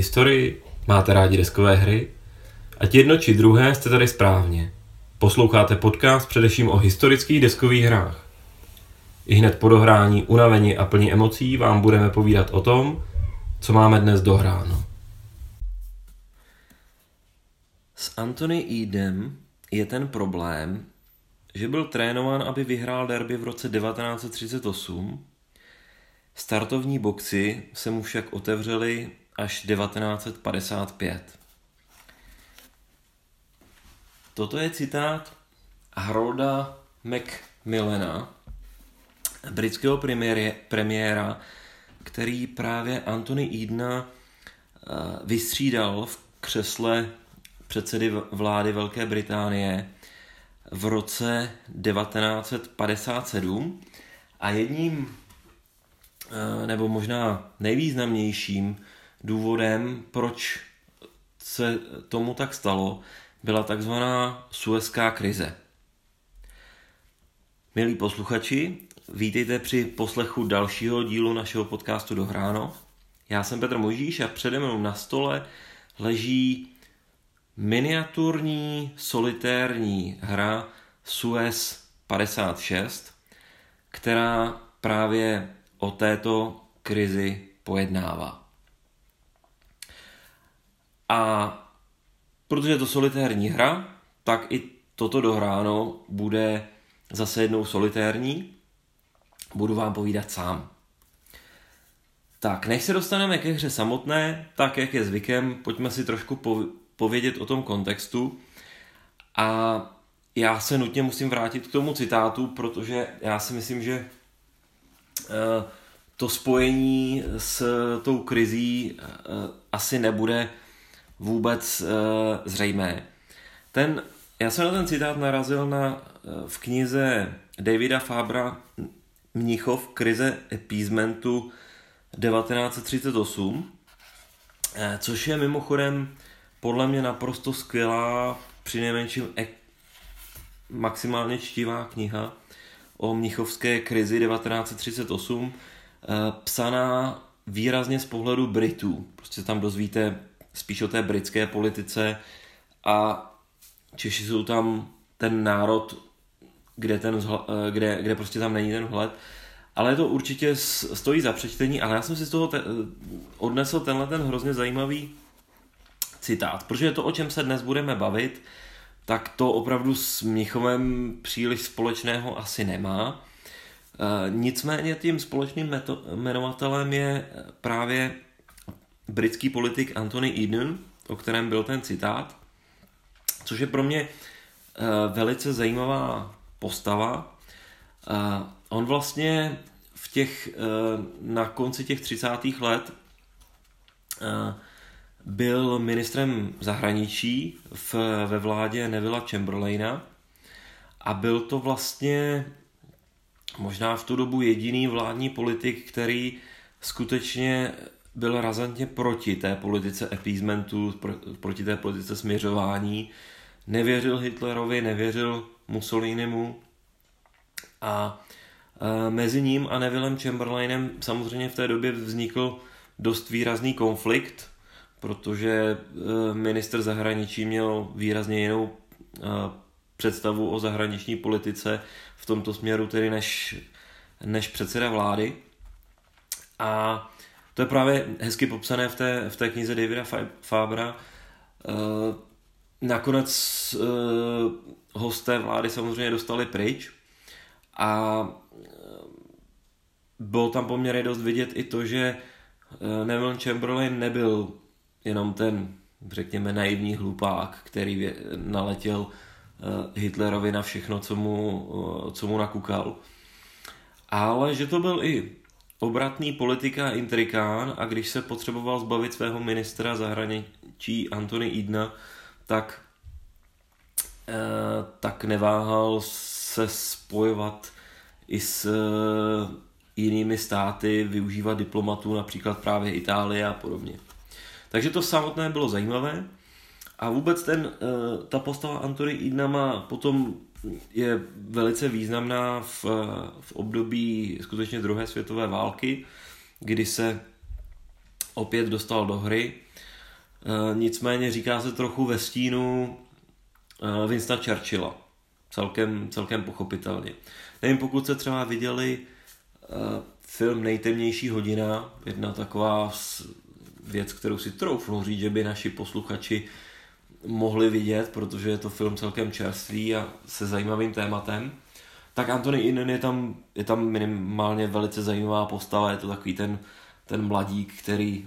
Historii? Máte rádi deskové hry? Ať jedno či druhé jste tady správně. Posloucháte podcast především o historických deskových hrách. I hned po dohrání, unavení a plní emocí vám budeme povídat o tom, co máme dnes dohráno. S Anthony Edem je ten problém, že byl trénován, aby vyhrál derby v roce 1938. Startovní boxy se mu však otevřely až 1955. Toto je citát Harolda Macmillana, britského premiéra, který právě Anthony Edna eh, vystřídal v křesle předsedy vlády Velké Británie v roce 1957 a jedním eh, nebo možná nejvýznamnějším důvodem, proč se tomu tak stalo, byla takzvaná Suezká krize. Milí posluchači, vítejte při poslechu dalšího dílu našeho podcastu Dohráno. Já jsem Petr Možíš a přede mnou na stole leží miniaturní solitérní hra Suez 56, která právě o této krizi pojednává. A protože je to solitérní hra, tak i toto dohráno bude zase jednou solitérní. Budu vám povídat sám. Tak, než se dostaneme ke hře samotné, tak jak je zvykem, pojďme si trošku povědět o tom kontextu. A já se nutně musím vrátit k tomu citátu, protože já si myslím, že eh, to spojení s tou krizí eh, asi nebude vůbec eh, zřejmé. Ten, já jsem na ten citát narazil na, v knize Davida Fabra Mnichov krize appeasementu 1938, což je mimochodem podle mě naprosto skvělá, přinejmenším ek- maximálně čtivá kniha o mnichovské krizi 1938, eh, psaná výrazně z pohledu Britů. Prostě tam dozvíte spíš o té britské politice a Češi jsou tam ten národ, kde, ten, eh, kde, kde prostě tam není ten vhled. Ale to určitě stojí za přečtení, ale já jsem si z toho te, odnesl tenhle ten hrozně zajímavý citát. Protože to, o čem se dnes budeme bavit, tak to opravdu s Mnichovem příliš společného asi nemá. E, nicméně tím společným jmenovatelem je právě britský politik Anthony Eden, o kterém byl ten citát, což je pro mě e, velice zajímavá postava. E, on vlastně v těch, na konci těch 30. let byl ministrem zahraničí v, ve vládě Nevilla Chamberlaina a byl to vlastně možná v tu dobu jediný vládní politik, který skutečně byl razantně proti té politice appeasementu, proti té politice směřování. Nevěřil Hitlerovi, nevěřil Mussolinimu a e, mezi ním a Nevillem Chamberlainem samozřejmě v té době vznikl dost výrazný konflikt, protože eh, minister zahraničí měl výrazně jinou eh, představu o zahraniční politice v tomto směru tedy než, než předseda vlády. A to je právě hezky popsané v té, v té knize Davida Fabra. Eh, nakonec hosté vlády samozřejmě dostali pryč a bylo tam poměrně dost vidět i to, že Neville Chamberlain nebyl jenom ten, řekněme, naivní hlupák, který naletěl eh, Hitlerovi na všechno, co mu, eh, co mu nakukal. Ale že to byl i obratný politika a intrikán a když se potřeboval zbavit svého ministra zahraničí Antony Idna, tak, eh, tak neváhal se spojovat i s jinými státy, využívat diplomatů, například právě Itálie a podobně. Takže to samotné bylo zajímavé. A vůbec ten, eh, ta postava Antory Idnama potom je velice významná v, v období skutečně druhé světové války, kdy se opět dostal do hry. Nicméně říká se trochu ve stínu Winstona Churchilla. Celkem, celkem pochopitelně. Nevím, pokud se třeba viděli film Nejtemnější hodina, jedna taková věc, kterou si troufnu říct, že by naši posluchači mohli vidět, protože je to film celkem čerstvý a se zajímavým tématem. Tak Anthony Inen je tam, je tam minimálně velice zajímavá postava, je to takový ten, ten mladík, který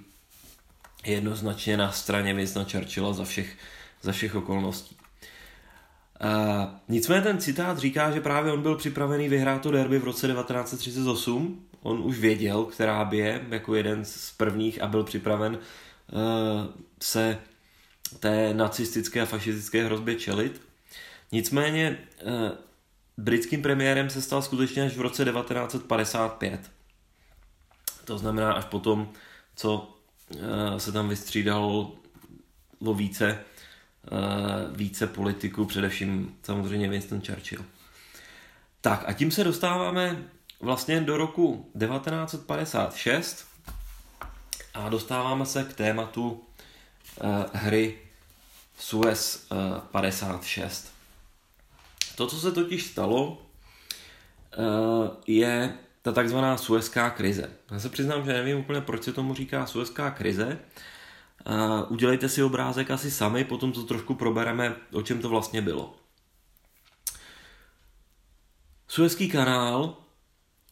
je jednoznačně na straně Winston Churchilla za všech, za všech okolností. Uh, nicméně ten citát říká, že právě on byl připravený vyhrát to derby v roce 1938. On už věděl, která by je jako jeden z prvních a byl připraven uh, se té nacistické a fašistické hrozbě čelit. Nicméně uh, britským premiérem se stal skutečně až v roce 1955. To znamená až potom, co uh, se tam vystřídalo více Eh, více politiků, především samozřejmě Winston Churchill. Tak a tím se dostáváme vlastně do roku 1956 a dostáváme se k tématu hry Suez uh, 56. To, co se totiž stalo, uh, je ta takzvaná Suezká krize. Já se přiznám, že nevím úplně, proč se tomu říká Suezká krize, Uh, udělejte si obrázek asi sami, potom to trošku probereme, o čem to vlastně bylo. Suezký kanál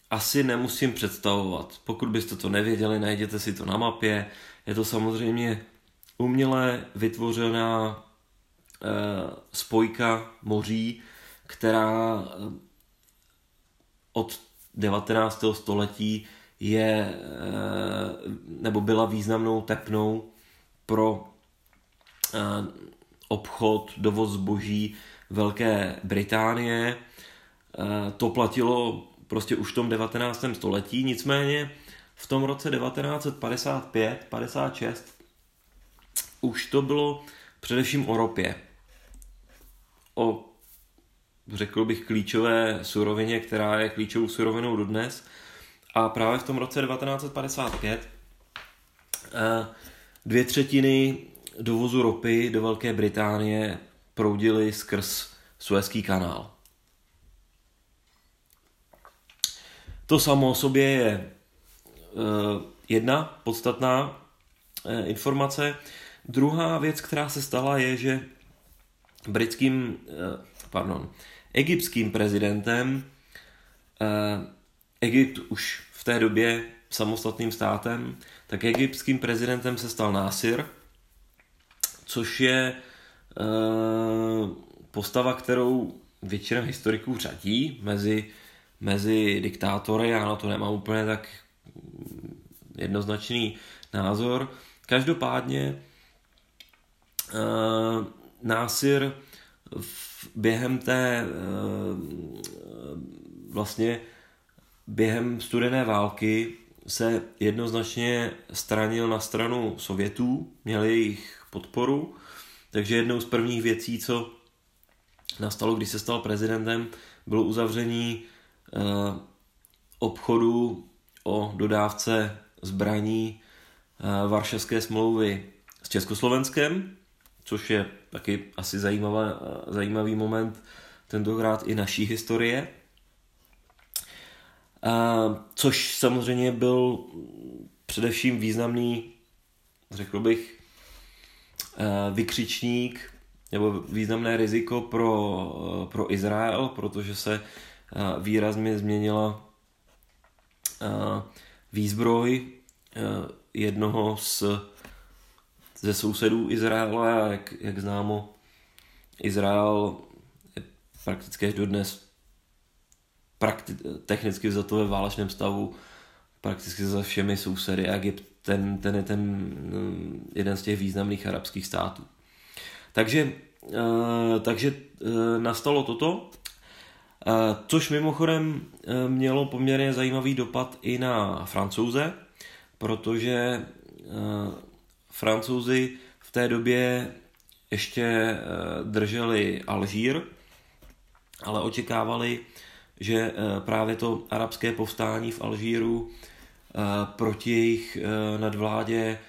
asi nemusím představovat. Pokud byste to nevěděli, najděte si to na mapě. Je to samozřejmě uměle vytvořená uh, spojka moří, která uh, od 19. století je, nebo byla významnou tepnou pro eh, obchod, dovoz zboží Velké Británie. Eh, to platilo prostě už v tom 19. století, nicméně v tom roce 1955-56 už to bylo především o ropě. O, řekl bych, klíčové surovině, která je klíčovou surovinou dodnes. A právě v tom roce 1955 Dvě třetiny dovozu ropy do Velké Británie proudily skrz Suezký kanál. To samo o sobě je uh, jedna podstatná uh, informace. Druhá věc, která se stala, je, že britským, uh, pardon, egyptským prezidentem Egypt už v té době samostatným státem, tak egyptským prezidentem se stal Násir, což je e, postava, kterou většina historiků řadí mezi, mezi diktátory, já na to nemám úplně tak jednoznačný názor. Každopádně Násir v, během té e, vlastně během studené války se jednoznačně stranil na stranu Sovětů, měl jejich podporu, takže jednou z prvních věcí, co nastalo, když se stal prezidentem, bylo uzavření eh, obchodu o dodávce zbraní eh, Varšavské smlouvy s Československem, což je taky asi zajímavá, zajímavý moment tentokrát i naší historie. Uh, což samozřejmě byl především významný, řekl bych, vykřičník nebo významné riziko pro, pro Izrael, protože se výrazně změnila výzbroj jednoho z, ze sousedů Izraela, jak, jak známo, Izrael je prakticky až dodnes prakti- technicky vzato ve válečném stavu prakticky za všemi sousedy a Egypt ten, ten je ten mm, jeden z těch významných arabských států. Takže, uh, takže uh, nastalo toto, uh, což mimochodem mělo poměrně zajímavý dopad i na francouze, protože francouzi v té době ještě drželi Alžír, ale očekávali, že eh, právě to arabské povstání v Alžíru proti jejich nadvládě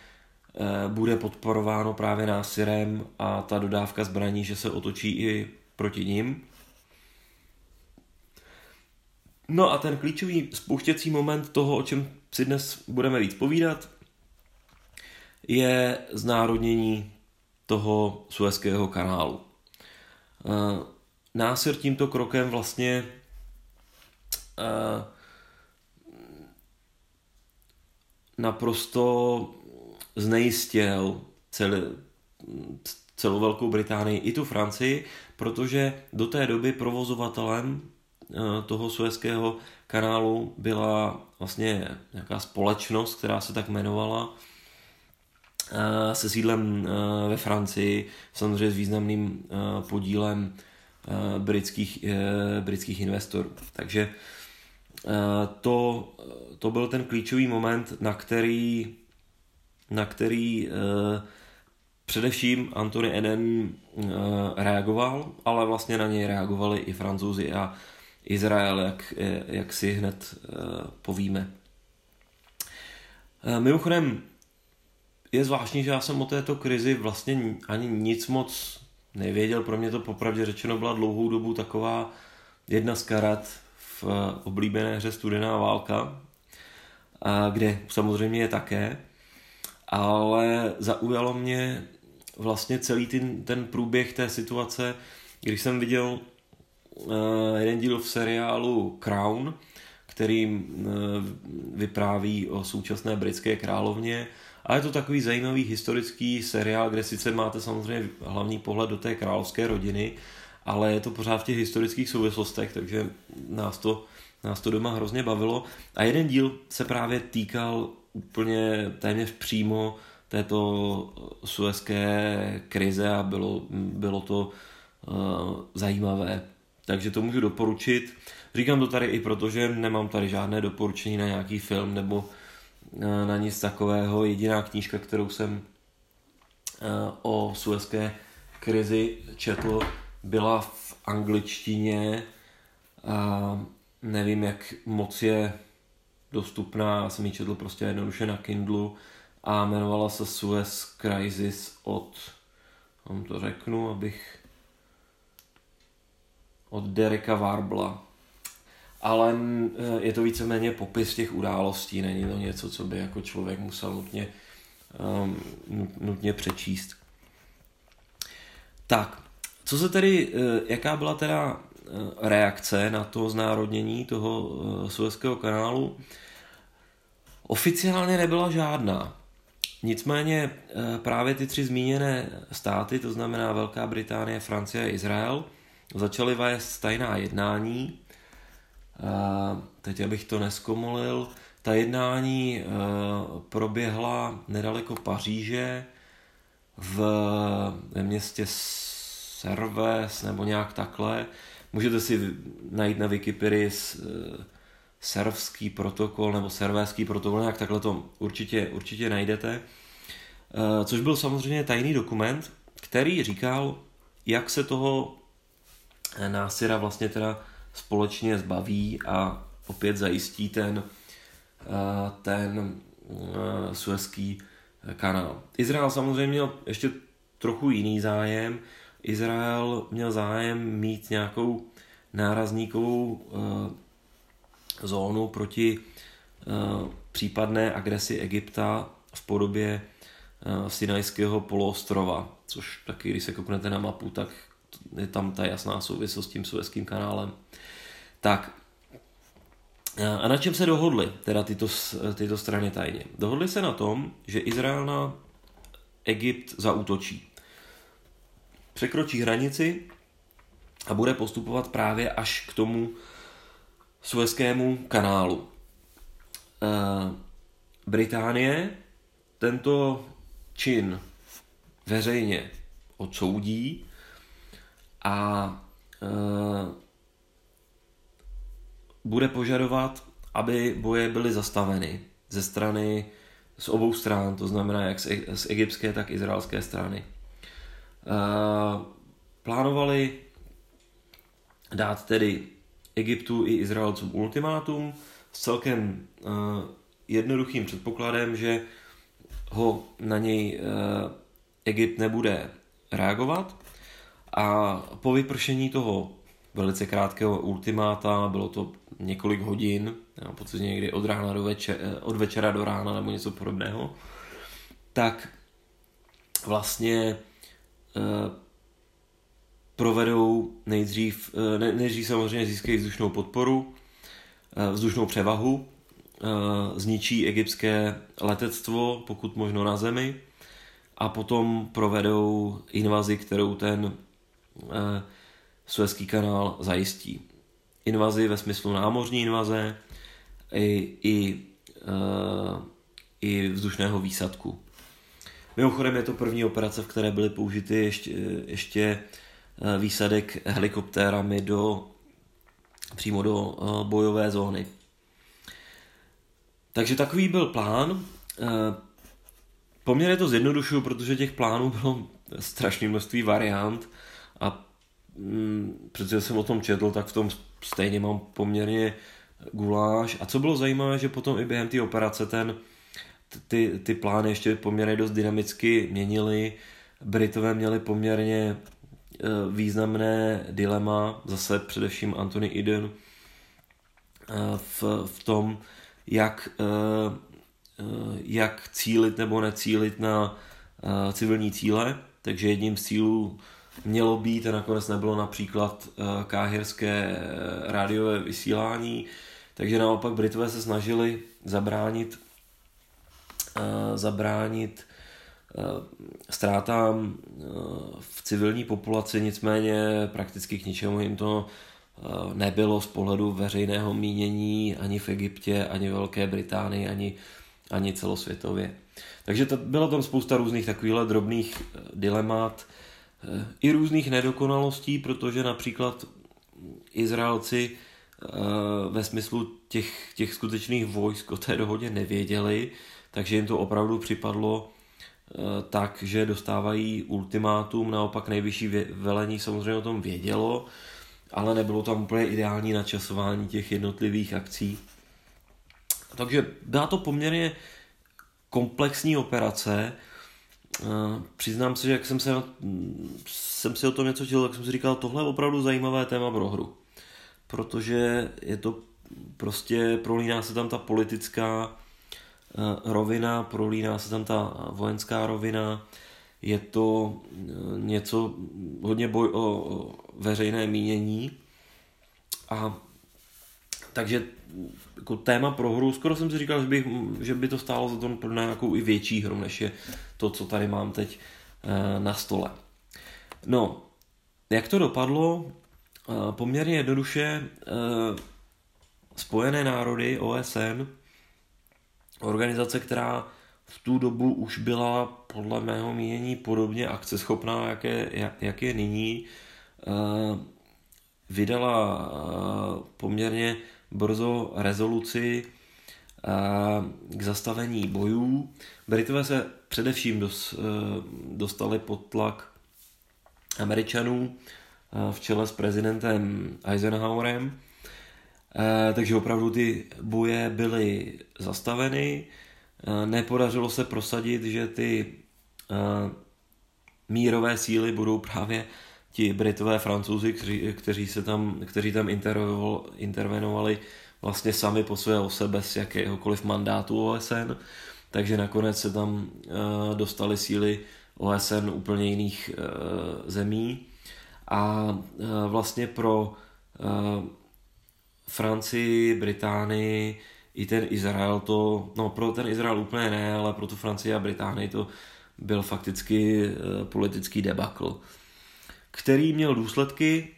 bude podporováno právě násirem a ta dodávka zbraní, že se otočí i proti ním. No a ten klíčový spouštěcí moment toho, o čem si dnes budeme víc povídat, je znárodnění toho Suezského kanálu. Eh, Násir tímto krokem vlastně eh, naprosto znejistil celý, celou Velkou Británii i tu Francii, protože do té doby provozovatelem Eh, toho Suezského kanálu byla vlastně nějaká společnost, která se tak jmenovala, se sídlem eh, ve Francii, samozřejmě s významným podílem britských, britských investorů. Takže to, to byl ten klíčový moment, na který, na který především Antony Eden reagoval, ale vlastně na něj reagovali i francouzi a Izrael, jak, jak si hned povíme. Mimochodem, je zvláštní, že já jsem o této krizi vlastně ani nic moc nevěděl. Pro mě to popravdě řečeno byla dlouhou dobu taková jedna z karat v uh, oblíbené hře Studená válka, a kde samozřejmě je také, ale zaujalo mě vlastně celý ten, ten průběh té situace, když jsem viděl Eh, jeden díl v seriálu Crown, který eh, vypráví o současné britské královně. A je to takový zajímavý historický seriál, kde sice máte samozřejmě hlavní pohled do té královské rodiny, ale je to pořád v těch historických souvislostech, takže nás to, nás to doma hrozně bavilo. A jeden díl se právě týkal úplně téměř přímo této suezké krize a bylo, bylo to uh, zajímavé takže to můžu doporučit. Říkám to tady i proto, že nemám tady žádné doporučení na nějaký film nebo na nic takového. Jediná knížka, kterou jsem eh, o suezké krizi četl, byla v angličtině. Nevím, jak moc je dostupná. Já jsem ji četl prostě jednoduše na Kindlu a jmenovala se Suez Crisis od, vám to řeknu, abych od Dereka Warbla. Ale eh, je to víceméně popis těch událostí, není to něco, co by jako člověk musel nutně, um, nutně přečíst. Tak, co se tedy, eh, jaká byla teda eh, reakce na to znárodnění toho Suezského kanálu? Oficiálně nebyla žádná. Nicméně právě ty tři zmíněné státy, to znamená Velká Británie, Francie a Izrael, začali vést tajná jednání. Teď, abych to neskomolil, ta jednání e, proběhla nedaleko Paříže v, městě Serves nebo nějak takhle. Můžete si najít na Wikipedii e, servský protokol nebo servéský protokol, nějak takhle to určitě, určitě najdete. E, což byl samozřejmě tajný dokument, který říkal, jak se toho Násira vlastně teda společně zbaví a opět zajistí ten, eh, ten eh, suezký kanál. Izrael samozřejmě měl ještě trochu jiný zájem. Izrael měl zájem mít nějakou nárazníkovou eh, zónu proti případné agresi Egypta v podobě Sinajského poloostrova, což taky, když se kouknete na mapu, tak je tam ta jasná souvislost s tím Suezkým kanálem. Tak, a na čem se dohodli teda tyto, tyto strany tajně? Dohodli se na tom, že Izrael na Egypt zaútočí. Překročí hranici a bude postupovat právě až k tomu Suezkému kanálu. Británie tento čin veřejně odsoudí a e, bude požadovat, aby boje byly zastaveny ze strany z obou stran, to znamená jak z, egyptské, tak izraelské strany. E, plánovali dát tedy Egyptu i Izraelcům ultimátum s celkem e, jednoduchým předpokladem, že ho na něj Egypt nebude reagovat a po vypršení toho velice krátkého ultimáta, bylo to několik hodin, já pocit někdy od, rána do večera, od večera do rána nebo něco podobného, tak vlastně eh, provedou nejdřív, eh, ne, nejdřív samozřejmě získají vzdušnou podporu, eh, vzdušnou převahu, zničí egyptské letectvo, pokud možno na zemi, a potom provedou invazi, kterou ten Suezký kanál zajistí. Invazi ve smyslu námořní invaze i, i, eh, i vzdušného výsadku. Mimochodem je to první operace, v které byly použity ještě, ještě eh, výsadek helikoptérami do, přímo do eh, bojové zóny. Takže takový byl plán. Poměrně to zjednodušuju, protože těch plánů bylo strašné množství variant a mm, jsem o tom četl, tak v tom stejně mám poměrně guláš. A co bylo zajímavé, že potom i během té operace ten, ty, ty plány ještě poměrně dost dynamicky měnily. Britové měli poměrně e, významné dilema, zase především Anthony Eden, e, v, v tom, jak, e, jak cílit nebo necílit na civilní cíle. Takže jedním z cílů mělo být a nakonec nebylo například káhirské rádiové vysílání, takže naopak Britové se snažili zabránit uh, zabránit ztrátám v civilní populaci, nicméně prakticky k ničemu jim to nebylo z pohledu veřejného mínění ani v Egyptě, ani Velké Británii, ani, ani celosvětově. Takže to, bylo tam spousta různých takových drobných dilemat, i různých nedokonalostí, protože například Izraelci Eh, ve smyslu těch, těch skutečných vojsk o té dohodě nevěděli, takže jim to opravdu připadlo eh, tak, že dostávají ultimátum, naopak nejvyšší velení samozřejmě o tom vědělo, ale nebylo tam úplně ideální načasování těch jednotlivých akcí. Takže byla to poměrně komplexní operace. Eh, přiznám se, že jak jsem, se, jsem si o tom něco četl, tak jsem si říkal, tohle je opravdu zajímavé téma pro hru. Protože je to prostě, prolíná se tam ta politická eh, rovina, prolíná se tam ta vojenská rovina, je to eh, něco, hodně boj o, o veřejné mínění. A takže jako téma pro hru, skoro jsem si říkal, že, bych, že by to stálo za to pro nějakou i větší hru, než je to, co tady mám teď eh, na stole. No, jak to dopadlo? Eh, poměrně jednoduše eh, Spojené národy, OSN, organizace, která v tu dobu už byla podle mého mínění podobně akceschopná, jak je, jak, je nyní, vydala poměrně brzo rezoluci k zastavení bojů. Britové se především dostali pod tlak Američanů, v čele s prezidentem Eisenhowerem. Eh, takže opravdu ty boje byly zastaveny. Eh, nepodařilo se prosadit, že ty eh, mírové síly budou právě ti Britové, Francouzi, kteří, kteří, se tam, kteří tam intervenovali vlastně sami po své ose bez jakéhokoliv mandátu OSN. Takže nakonec se tam dostali síly OSN úplně jiných zemí a e, vlastně pro Francii, Británii i ten Izrael to, no pro ten Izrael úplně ne, ale pro tu Francii a Británii to byl fakticky politický debakl, který měl důsledky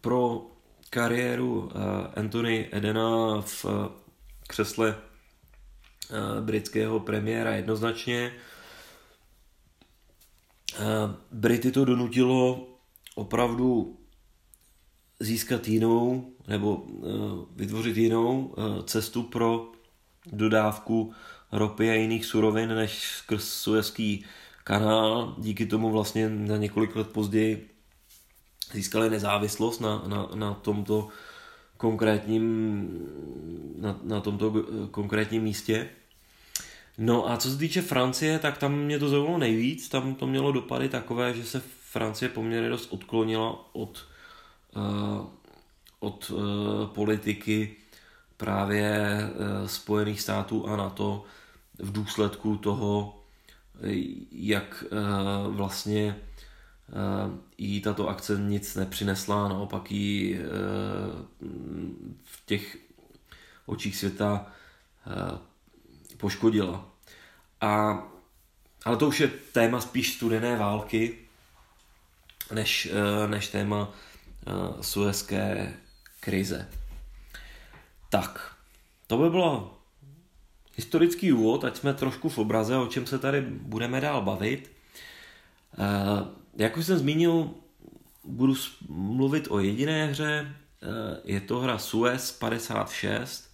pro kariéru Anthony Edena v křesle britského premiéra jednoznačně. Brity to donutilo opravdu získat jinou nebo vytvořit jinou cestu pro dodávku ropy a jiných surovin než skrz Suezký kanál. Díky tomu vlastně na několik let později získali nezávislost na, na, na tomto konkrétním, na, na tomto konkrétním místě. No a co se týče Francie, tak tam mě to zaujalo nejvíc. Tam to mělo dopady takové, že se Francie poměrně dost odklonila od, uh, od uh, politiky právě uh, Spojených států a NATO v důsledku toho, jak vlastně jí tato akce nic nepřinesla, naopak jí uh, v těch očích světa uh, poškodila. A, ale to už je téma spíš studené války, než, eh, než téma suezké krize. Tak, to by bylo historický úvod, ať jsme trošku v obraze, o čem se tady budeme dál bavit. Jak už jsem zmínil, budu mluvit o jediné hře, je to hra Suez 56,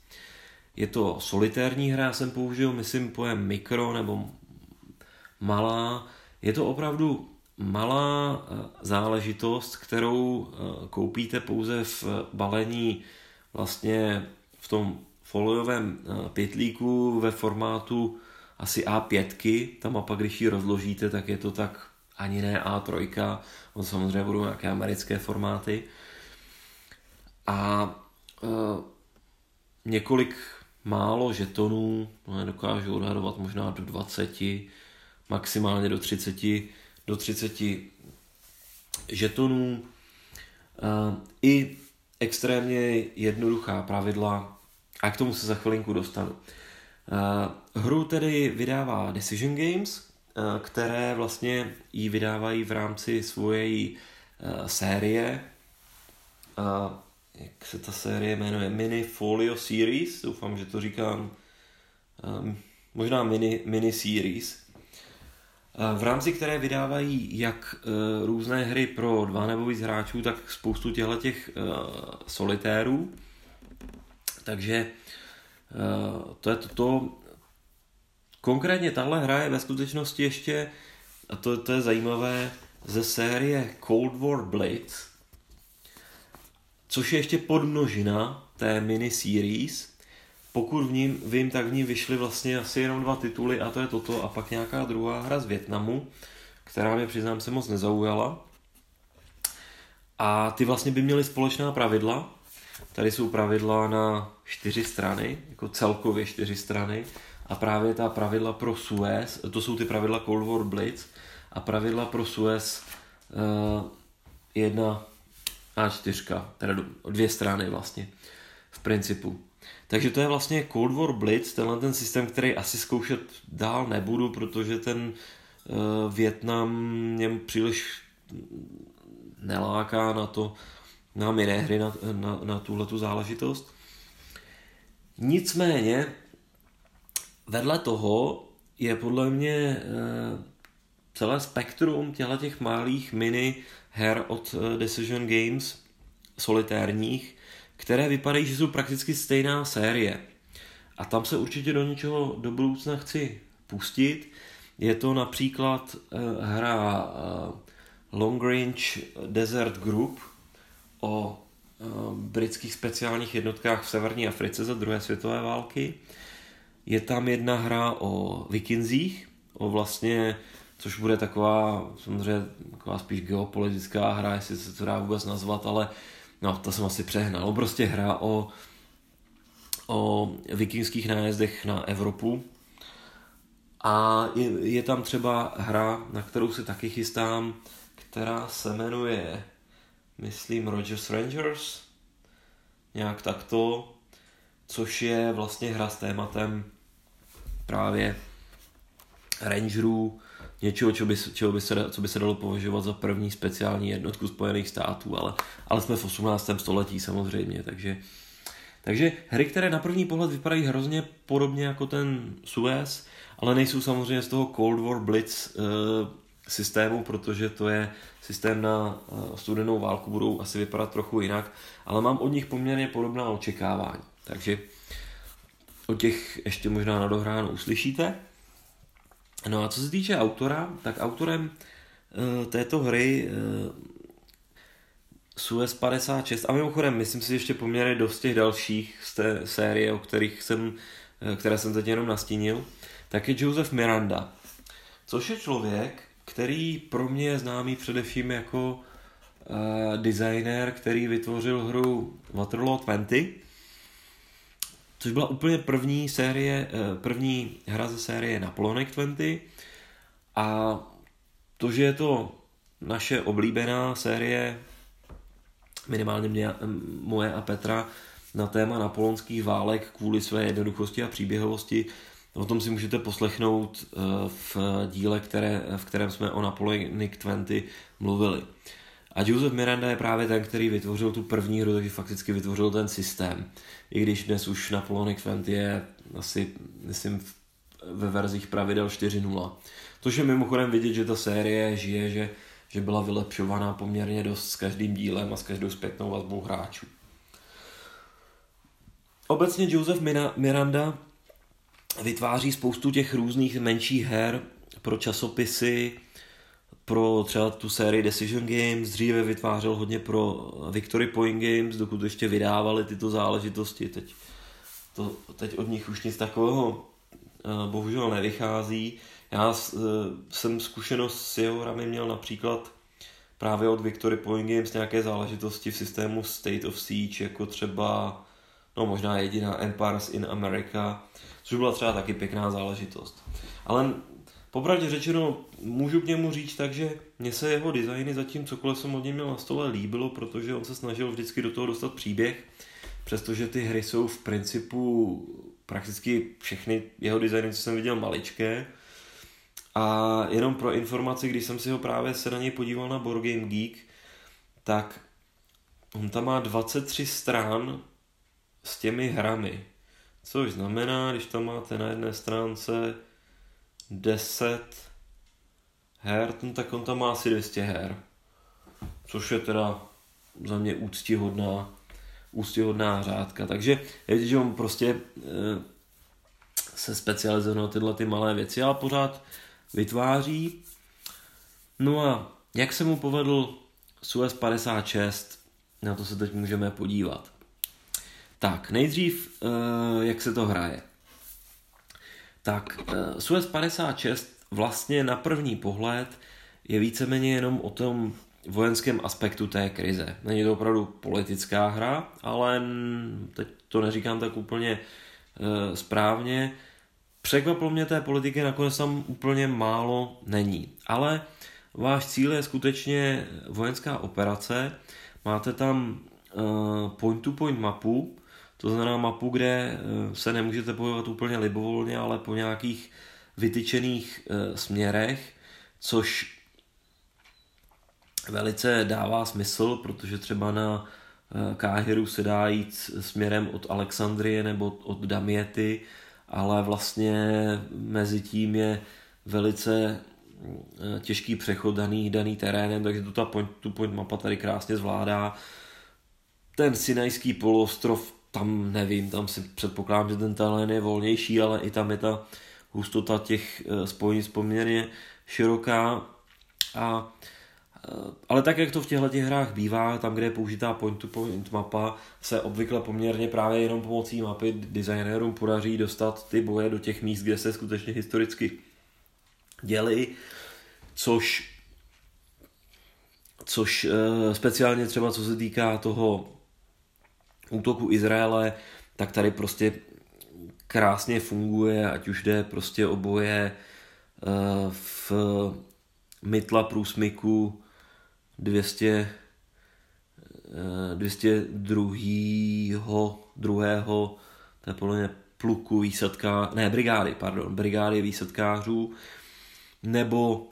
je to solitérní hra, já jsem použil, myslím, pojem mikro nebo malá. Je to opravdu malá eh, záležitost, kterou eh, koupíte pouze v balení vlastně v tom foliovém eh, pětlíku ve formátu asi A5, ta mapa, když ji rozložíte, tak je to tak ani ne A3, on samozřejmě budou nějaké americké formáty. A e, několik málo žetonů, no nedokážu odhadovat možná do 20, maximálně do 30, do 30 žetonů. I extrémně jednoduchá pravidla a k tomu se za chvilinku dostanu. Hru tedy vydává Decision Games, které vlastně ji vydávají v rámci svojej série jak se ta série jmenuje, Mini Folio Series, doufám, že to říkám, um, možná mini, mini Series, v rámci které vydávají jak různé hry pro dva nebo víc hráčů, tak spoustu těchto těch solitérů. Takže to je toto. Konkrétně tahle hra je ve skutečnosti ještě, a to, to je zajímavé, ze série Cold War Blitz, což je ještě podmnožina té mini series. Pokud v ním, vím, tak v ní vyšly vlastně asi jenom dva tituly a to je toto a pak nějaká druhá hra z Větnamu, která mě přiznám se moc nezaujala. A ty vlastně by měly společná pravidla. Tady jsou pravidla na čtyři strany, jako celkově čtyři strany. A právě ta pravidla pro Suez, to jsou ty pravidla Cold War Blitz, a pravidla pro Suez uh, jedna a4, teda dvě strany vlastně v principu. Takže to je vlastně Cold War Blitz, tenhle ten systém, který asi zkoušet dál nebudu, protože ten uh, Větnam mě příliš neláká na to, na minihry, na, na, na tuhle tu záležitost. Nicméně, vedle toho je podle mě uh, celé spektrum těchto těch malých mini her od eh, Decision Games solitérních, které vypadají, že jsou prakticky stejná série. A tam se určitě do něčeho do budoucna chci pustit. Je to například uh, hra Long Range Desert Group o britských speciálních jednotkách v severní Africe za druhé světové války. Je tam jedna hra o vikinzích, o vlastně což bude taková, samozřejmě taková spíš geopolitická hra, jestli se to dá vůbec nazvat, ale no, to jsem asi přehnal. Prostě hra o, o vikingských nájezdech na Evropu. A je, je tam třeba hra, na kterou se taky chystám, která se jmenuje, myslím, Rogers Rangers, nějak takto, což je vlastně hra s tématem právě rangerů něčeho, čo by, čeho by se, co by se dalo považovat za první speciální jednotku Spojených států, ale, ale jsme v 18. století samozřejmě, takže, takže hry, které na první pohled vypadají hrozně podobně jako ten Suez, ale nejsou samozřejmě z toho Cold War Blitz uh, systému, protože to je systém na uh, studenou válku, budou asi vypadat trochu jinak, ale mám od nich poměrně podobná očekávání. Takže o těch ještě možná na dohránu uslyšíte. No a co se týče autora, tak autorem uh, této hry uh, Suez 56 a mimochodem, myslím si ještě poměrně dost těch dalších z té série, o kterých jsem, eh, které jsem teď jenom nastínil, tak je Joseph Miranda, což je člověk, který pro mě je známý především jako uh, designer, který vytvořil hru Waterloo 20, což byla úplně první série, uh, první hra ze série Napoleonic 20 a to, že je to naše oblíbená série, minimálně mě, moje a Petra, na téma napoleonských válek kvůli své jednoduchosti a příběhovosti, O tom si můžete poslechnout eh, v díle, které, v kterém jsme o Napoleonic 20 mluvili. A Joseph Miranda je právě ten, který vytvořil tu první hru, takže fakticky vytvořil ten systém. I když dnes už Napoleonic 20 je asi, myslím, ve verzích pravidel 4.0. Což je mimochodem vidět, že ta série žije, že, že byla vylepšovaná poměrně dost s každým dílem a s každou zpětnou vazbou hráčů. Obecně Joseph Miranda vytváří spoustu těch různých menších her pro časopisy, pro třeba tu sérii Decision Games, dříve vytvářel hodně pro Victory Point Games, dokud ještě vydávali tyto záležitosti, teď, to, teď od nich už nic takového eh, bohužel nevychází. Já eh, jsem zkušenost s jeho hrami měl například právě od Victory Point Games nějaké záležitosti v systému State of Siege, jako třeba, no možná jediná Empires in America, což byla třeba taky pěkná záležitost. Ale popravdě řečeno, můžu k němu říct tak, že mně se jeho designy zatím cokoliv jsem od něj měl na stole líbilo, protože on se snažil vždycky do toho dostat příběh, přestože ty hry jsou v principu prakticky všechny jeho designy, co jsem viděl, maličké. A jenom pro informaci, když jsem si ho právě se na něj podíval na Board Game Geek, tak on tam má 23 stran s těmi hrami. Což znamená, když tam máte na jedné stránce 10 her, no tak on tam má asi 200 her. Což je teda za mě úctihodná, úctihodná řádka. Takže je že on prostě e, se specializuje na tyhle ty malé věci, ale pořád vytváří. No a jak se mu povedl Suez 56, na to se teď můžeme podívat. Tak, nejdřív, uh, jak se to hraje. Tak, uh, Suez 56 vlastně na první pohled je víceméně jenom o tom vojenském aspektu té krize. Není to opravdu politická hra, ale teď to neříkám tak úplně uh, správně. Překvapilo mě té politiky nakonec tam úplně málo není. Ale váš cíl je skutečně vojenská operace. Máte tam uh, point-to-point mapu, to znamená mapu, kde eh, se nemůžete pohybovat úplně libovolně, ale po nějakých vytyčených eh, směrech, což velice dává smysl, protože třeba na eh, Káhiru se dá jít směrem od Alexandrie nebo od Damiety, ale vlastně mezi tím je velice těžký přechod daný, daný terénem, takže tu ta point, tu point mapa tady krásně zvládá. Ten Sinajský poloostrov tam nevím, tam si předpokládám, že ten terén je volnější, ale i tam je ta hustota těch eh, spojnic poměrně široká. A, eh, ale tak, jak to v těchto těch hrách bývá, tam, kde je použitá point-to-point mapa, se obvykle poměrně právě jenom pomocí mapy designérům podaří dostat ty boje do těch míst, kde se skutečně historicky děli, což což eh, speciálně třeba co se týká toho útoku Izraele, tak tady prostě krásně funguje, ať už jde prostě o boje eh, v Mytla průsmyku 200 202. druhého to je podle mě pluku výsadka, ne brigády, pardon, brigády výsadkářů, nebo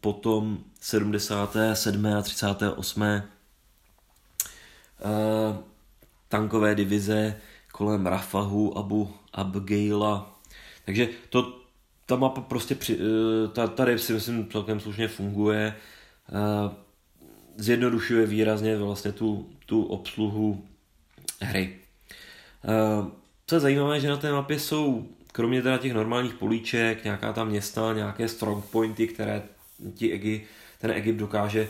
potom 77. a 38 tankové divize kolem Rafahu, Abu Abgeila. Takže to, ta mapa prostě při, eh, ta, tady si myslím celkem slušně funguje. Eh, zjednodušuje výrazně vlastně tu, tu obsluhu hry. Eh, co je zajímavé, že na té mapě jsou kromě teda těch normálních políček, nějaká tam města, nějaké strong pointy, které ti Egy, ten Egypt dokáže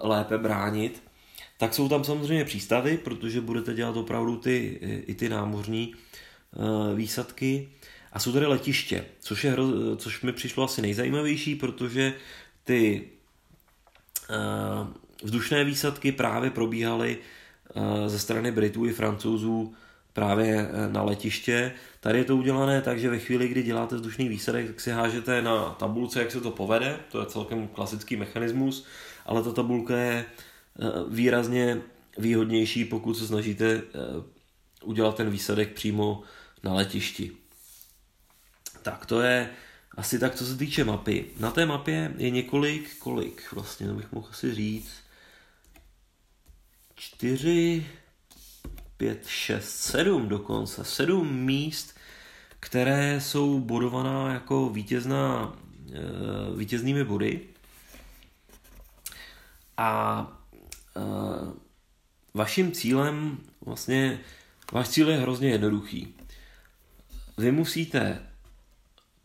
lépe bránit, tak jsou tam samozřejmě přístavy, protože budete dělat opravdu ty, i ty námořní uh, výsadky. A jsou tady letiště, což, je, což mi přišlo asi nejzajímavější, protože ty uh, vzdušné výsadky právě probíhaly uh, ze strany Britů i Francouzů právě na letiště. Tady je to udělané tak, že ve chvíli, kdy děláte vzdušný výsadek, tak si hážete na tabulce, jak se to povede. To je celkem klasický mechanismus, ale ta tabulka je výrazně výhodnější, pokud se snažíte udělat ten výsadek přímo na letišti. Tak to je asi tak, co se týče mapy. Na té mapě je několik, kolik vlastně, bych mohl asi říct, čtyři, pět, šest, sedm dokonce, sedm míst, které jsou bodovaná jako vítězná, eh, vítěznými body. A eh, vaším cílem, vlastně, váš cíl je hrozně jednoduchý. Vy musíte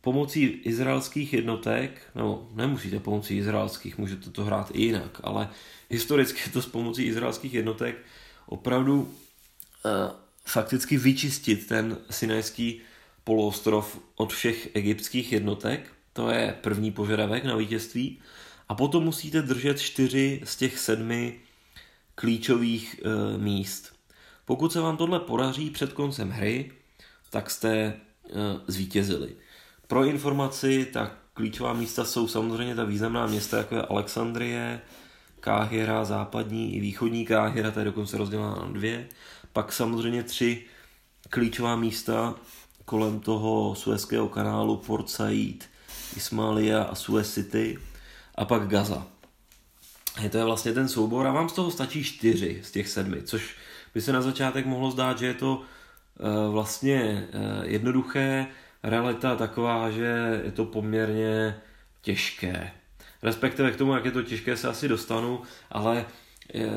pomocí izraelských jednotek, nebo nemusíte pomocí izraelských, můžete to hrát i jinak, ale historicky je to s pomocí izraelských jednotek opravdu uh, fakticky vyčistit ten sinajský poloostrov od všech egyptských jednotek. To je první požadavek na vítězství. A potom musíte držet čtyři z těch sedmi klíčových uh, míst. Pokud se vám tohle podaří před koncem hry, tak jste uh, zvítězili. Pro informaci, tak klíčová místa jsou samozřejmě ta významná města, jako je Alexandrie, Káhyra, západní i východní Káhyra, ta je dokonce rozdělená na dvě. Pak samozřejmě tři klíčová místa kolem toho Suezského kanálu, Port Said, Ismailia a Suez City a pak Gaza. Je to je vlastně ten soubor a vám z toho stačí čtyři z těch sedmi, což by se na začátek mohlo zdát, že je to uh, vlastně uh, jednoduché, realita taková, že je to poměrně těžké. Respektive k tomu, jak je to těžké, se asi dostanu, ale eh,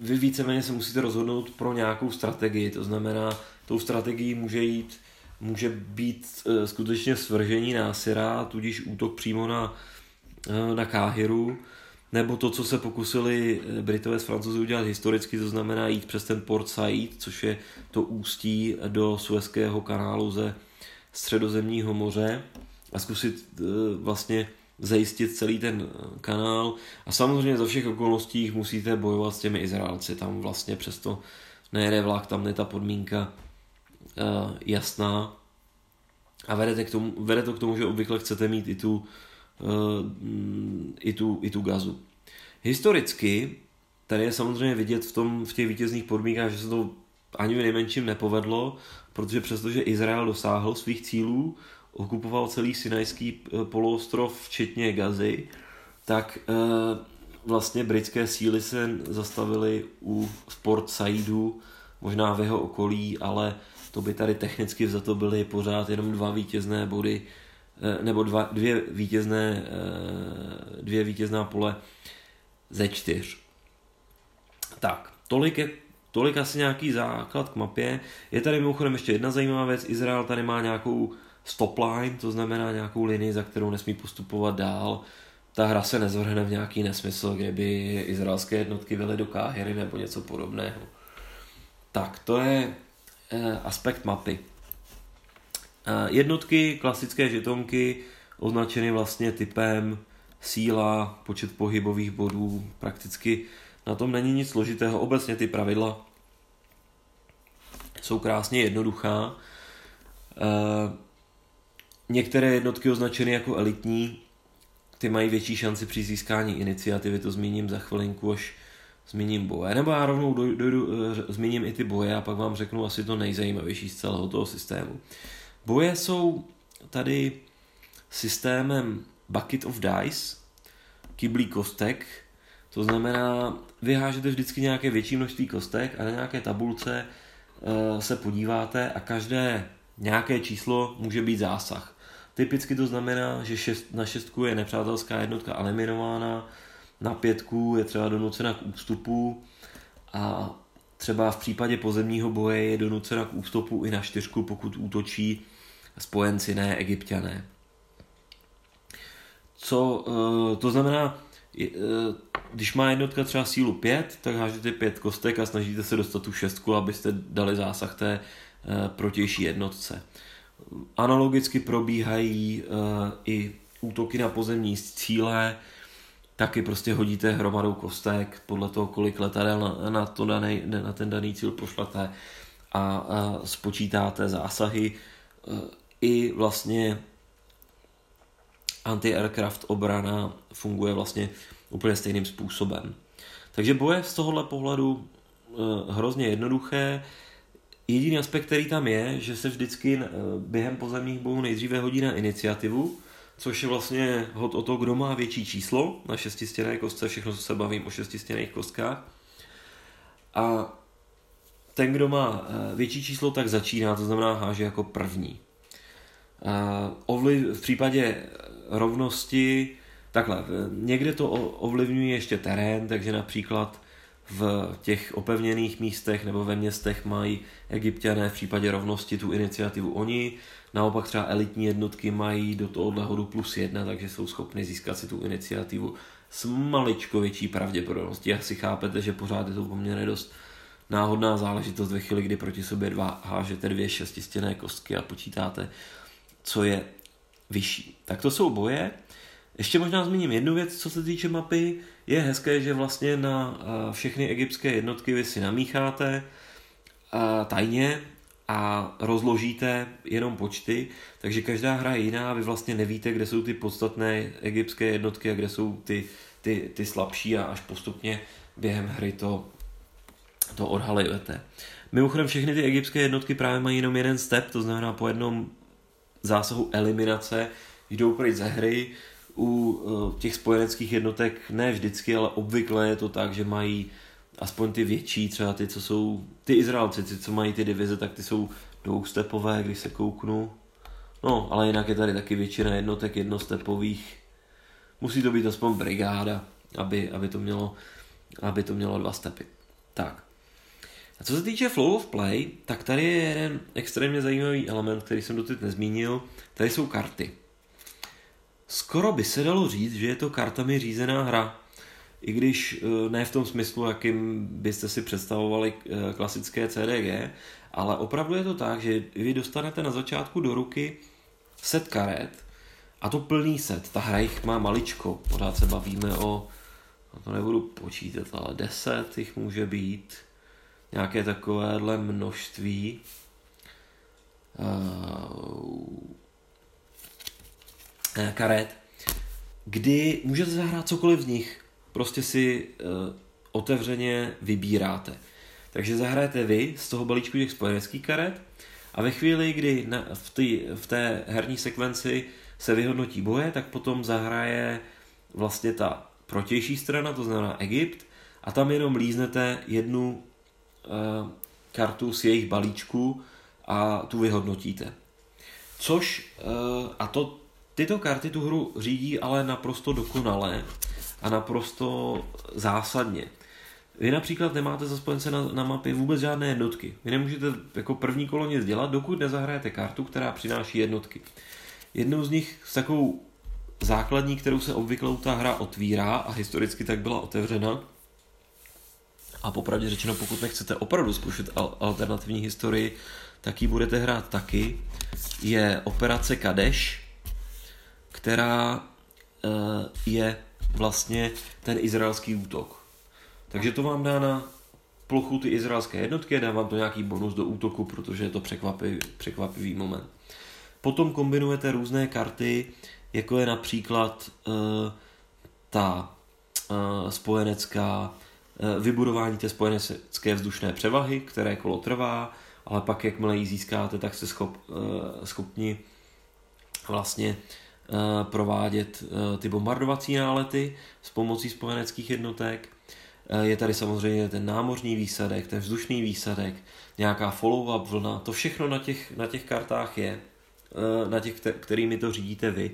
vy víceméně se musíte rozhodnout pro nějakou strategii. To znamená, tou strategií může jít, může být eh, skutečně svržení násira, tudíž útok přímo na, eh, na Káhiru, nebo to, co se pokusili Britové s Francouzi udělat historicky, to znamená jít přes ten Port Said, což je to ústí do Suezského kanálu ze středozemního moře a zkusit eh, vlastně zajistit celý ten eh, kanál. A samozřejmě za všech okolností musíte bojovat s těmi Izraelci. Tam vlastně přesto nejede vlak, tam je ta podmínka jasná. A vedete k tomu, vede to k tomu, že obvykle chcete mít i tu, i tu, i tu gazu. Historicky, tady je samozřejmě vidět v, tom, v těch vítězných podmínkách, že se to ani v nejmenším nepovedlo, protože přestože Izrael dosáhl svých cílů, okupoval celý Sinajský eh, poloostrov, včetně Gazy, tak e, vlastně britské síly se zastavily u Port Saidu, možná v jeho okolí, ale to by tady technicky za to byly pořád jenom dva vítězné body, nebo dva, dvě, vítězné, e, dvě vítězná pole ze čtyř. Tak, tolik je Tolik asi nějaký základ k mapě. Je tady mimochodem ještě jedna zajímavá věc. Izrael tady má nějakou stop line, to znamená nějakou linii, za kterou nesmí postupovat dál. Ta hra se nezvrhne v nějaký nesmysl, kde by izraelské jednotky vyly do Káhyry nebo něco podobného. Tak, to je eh, aspekt mapy. Eh, jednotky, klasické žetonky, označeny vlastně typem síla, počet pohybových bodů, prakticky na tom není nic složitého. Obecně ty pravidla jsou krásně jednoduchá. E, některé jednotky označeny jako elitní, ty mají větší šanci při získání iniciativy, to zmíním za chvilinku, až zmíním boje. Nebo já rovnou dojdu, dojdu, e, zmíním i ty boje a pak vám řeknu asi to nejzajímavější z celého toho systému. Boje jsou tady systémem Bucket of Dice, kyblí kostek, to znamená, vy hážete vždycky nějaké větší množství kostek a na nějaké tabulce uh, se podíváte a každé nějaké číslo může být zásah. Typicky to znamená, že šest, na šestku je nepřátelská jednotka eliminována, na pětku je třeba donucena k ústupu a třeba v případě pozemního boje je donucena k ústupu i na čtyřku, pokud útočí spojenci, ne egyptiané. Co uh, to znamená, uh, když má jednotka třeba sílu 5, tak hážete 5 kostek a snažíte se dostat tu šestku, abyste dali zásah té uh, protější jednotce. Analogicky probíhají i útoky na pozemní cíle, taky prostě hodíte hromadou kostek podle toho, kolik letadel na, na, to daný, na ten daný cíl pošlete a, a spočítáte zásahy. I vlastně anti-aircraft obrana funguje vlastně úplně stejným způsobem. Takže boje z tohohle pohledu e, hrozně jednoduché. Jediný aspekt, který tam je, že se vždycky e, během pozemních bojů nejdříve hodí na iniciativu, což je vlastně hod o to, kdo má větší číslo na šestistěné kostce, všechno se bavím o šestistěných kostkách. A ten, kdo má e, větší číslo, tak začíná, to znamená háže jako první. Ovliv, v případě rovnosti Takhle, někde to ovlivňuje ještě terén, takže například v těch opevněných místech nebo ve městech mají egyptiané v případě rovnosti tu iniciativu oni, naopak třeba elitní jednotky mají do tohohle hodu plus jedna, takže jsou schopni získat si tu iniciativu s maličko větší pravděpodobností. Asi chápete, že pořád je to poměrně dost náhodná záležitost ve chvíli, kdy proti sobě dva hážete dvě šestistěné kostky a počítáte, co je vyšší. Tak to jsou boje. Ještě možná zmíním jednu věc, co se týče mapy. Je hezké, že vlastně na všechny egyptské jednotky vy si namícháte tajně a rozložíte jenom počty, takže každá hra je jiná, vy vlastně nevíte, kde jsou ty podstatné egyptské jednotky a kde jsou ty, ty, ty slabší a až postupně během hry to, to odhalujete. Mimochodem všechny ty egyptské jednotky právě mají jenom jeden step, to znamená po jednom zásahu eliminace jdou pryč ze hry, u eh, těch spojeneckých jednotek ne vždycky, ale obvykle je to tak, že mají aspoň ty větší, třeba ty, co jsou, ty Izraelci, ty, co mají ty divize, tak ty jsou dvoustepové, když se kouknu. No, ale jinak je tady taky většina jednotek jednostepových. Musí to být aspoň brigáda, aby, aby, to, mělo, aby to mělo dva stepy. Tak. A co se týče flow of play, tak tady je jeden extrémně zajímavý element, který jsem doteď nezmínil. Tady jsou karty. Skoro by se dalo říct, že je to kartami řízená hra. I když eh, ne v tom smyslu, jakým byste si představovali eh, klasické CDG, ale opravdu je to tak, že vy dostanete na začátku do ruky set karet a to plný set. Ta hra jich má maličko, pořád se bavíme o, no to nebudu počítat, ale 10 jich může být, nějaké takovéhle množství. Uh, karet, kdy můžete zahrát cokoliv z nich. Prostě si uh, otevřeně vybíráte. Takže zahrajete vy z toho balíčku těch spojeneckých karet a ve chvíli, kdy na, v, tý, v té herní sekvenci se vyhodnotí boje, tak potom zahraje vlastně ta protější strana, to znamená Egypt, a tam jenom líznete jednu kartu z jejich balíčku a tu vyhodnotíte. Což, uh, a to Tyto karty tu hru řídí ale naprosto dokonale a naprosto zásadně. Vy například nemáte za spojence na, na mapě vůbec žádné jednotky. Vy nemůžete jako první kolo nic dělat, dokud nezahrajete kartu, která přináší jednotky. Jednou z nich s takovou základní, kterou se obvykle ta hra otvírá a historicky tak byla otevřena. A popravdě řečeno, pokud nechcete opravdu zkoušet alternativní historii, tak ji budete hrát taky. Je operace Kadeš, která eh, je vlastně ten izraelský útok. Takže to vám dá na plochu ty izraelské jednotky dá vám to nějaký bonus do útoku, protože je to překvapivý, překvapivý moment. Potom kombinujete různé karty, jako je například uh, ta uh, spojenecká, vybudování té spojenecké vzdušné převahy, které kolo trvá, ale pak jakmile ji získáte, tak jste schop, uh, schopni vlastně Eh, provádět eh, ty bombardovací nálety s pomocí spojeneckých jednotek. Eh, je tady samozřejmě ten námořní výsadek, ten vzdušný výsadek, nějaká follow-up vlna, to všechno na těch, na těch kartách je, na těch, kterými to řídíte vy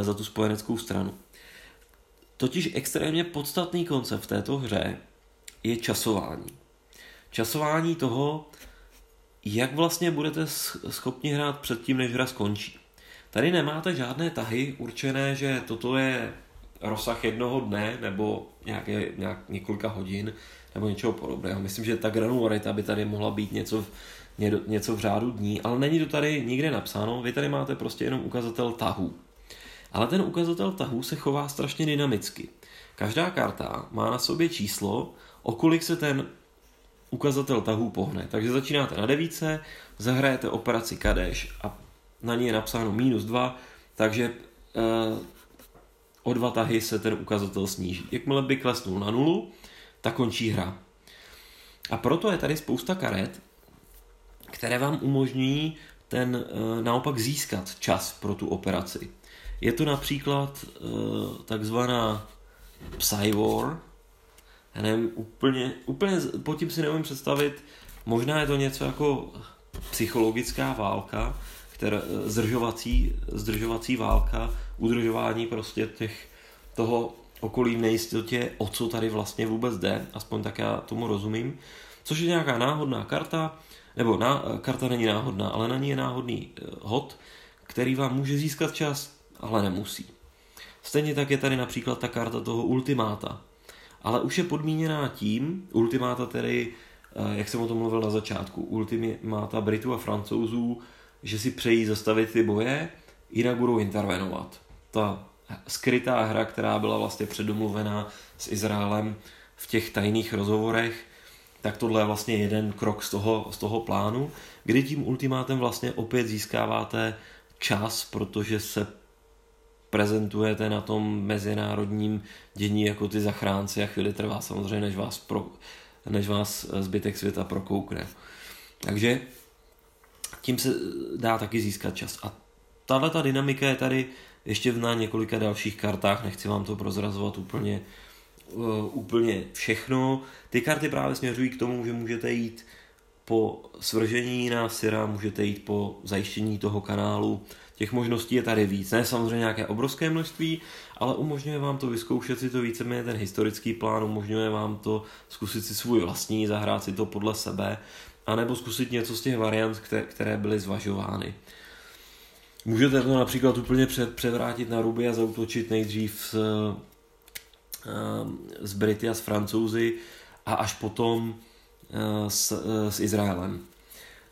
za tu spojeneckou stranu. Totiž extrémně podstatný koncept v této hře je časování. Časování toho, jak vlastně budete schopni hrát předtím, než hra skončí. Tady nemáte žádné tahy určené, že toto je rozsah jednoho dne nebo nějaké, nějak několika hodin nebo něčeho podobného. Myslím, že ta granularita by tady mohla být něco, něco v řádu dní, ale není to tady nikde napsáno. Vy tady máte prostě jenom ukazatel tahu. Ale ten ukazatel tahu se chová strašně dynamicky. Každá karta má na sobě číslo, o kolik se ten ukazatel tahů pohne. Takže začínáte na devíce, zahrajete operaci kadeš a na ní je napsáno minus 2, takže eh, o dva tahy se ten ukazatel sníží. Jakmile by klesnul na nulu, tak končí hra. A proto je tady spousta karet, které vám umožňují ten eh, naopak získat čas pro tu operaci. Je to například eh, takzvaná Psywar, já nevím, úplně, úplně pod tím si nevím představit, možná je to něco jako psychologická válka, která, zdržovací, zdržovací válka, udržování prostě těch, toho okolí v nejistotě, o co tady vlastně vůbec jde, aspoň tak já tomu rozumím, což je nějaká náhodná karta, nebo na, karta není náhodná, ale na ní je náhodný eh, hod, který vám může získat čas, ale nemusí. Stejně tak je tady například ta karta toho ultimáta, ale už je podmíněná tím, ultimáta tedy, eh, jak jsem o tom mluvil na začátku, ultimáta Britů a Francouzů, že si přejí zastavit ty boje, jinak budou intervenovat. Ta skrytá hra, která byla vlastně předomluvená s Izraelem v těch tajných rozhovorech, tak tohle je vlastně jeden krok z toho, z toho plánu, kdy tím ultimátem vlastně opět získáváte čas, protože se prezentujete na tom mezinárodním dění jako ty zachránci a chvíli trvá samozřejmě, než vás, pro, než vás zbytek světa prokoukne. Takže tím se dá taky získat čas. A tahle ta dynamika je tady ještě na několika dalších kartách, nechci vám to prozrazovat úplně, uh, úplně všechno. Ty karty právě směřují k tomu, že můžete jít po svržení na Syra, můžete jít po zajištění toho kanálu, Těch možností je tady víc. Ne samozřejmě nějaké obrovské množství, ale umožňuje vám to vyzkoušet si to víceméně ten historický plán, umožňuje vám to zkusit si svůj vlastní, zahrát si to podle sebe, anebo zkusit něco z těch variant, které byly zvažovány. Můžete to například úplně před, převrátit na ruby a zautočit nejdřív s, s Brity a s Francouzi a až potom eh, s, eh, s Izraelem.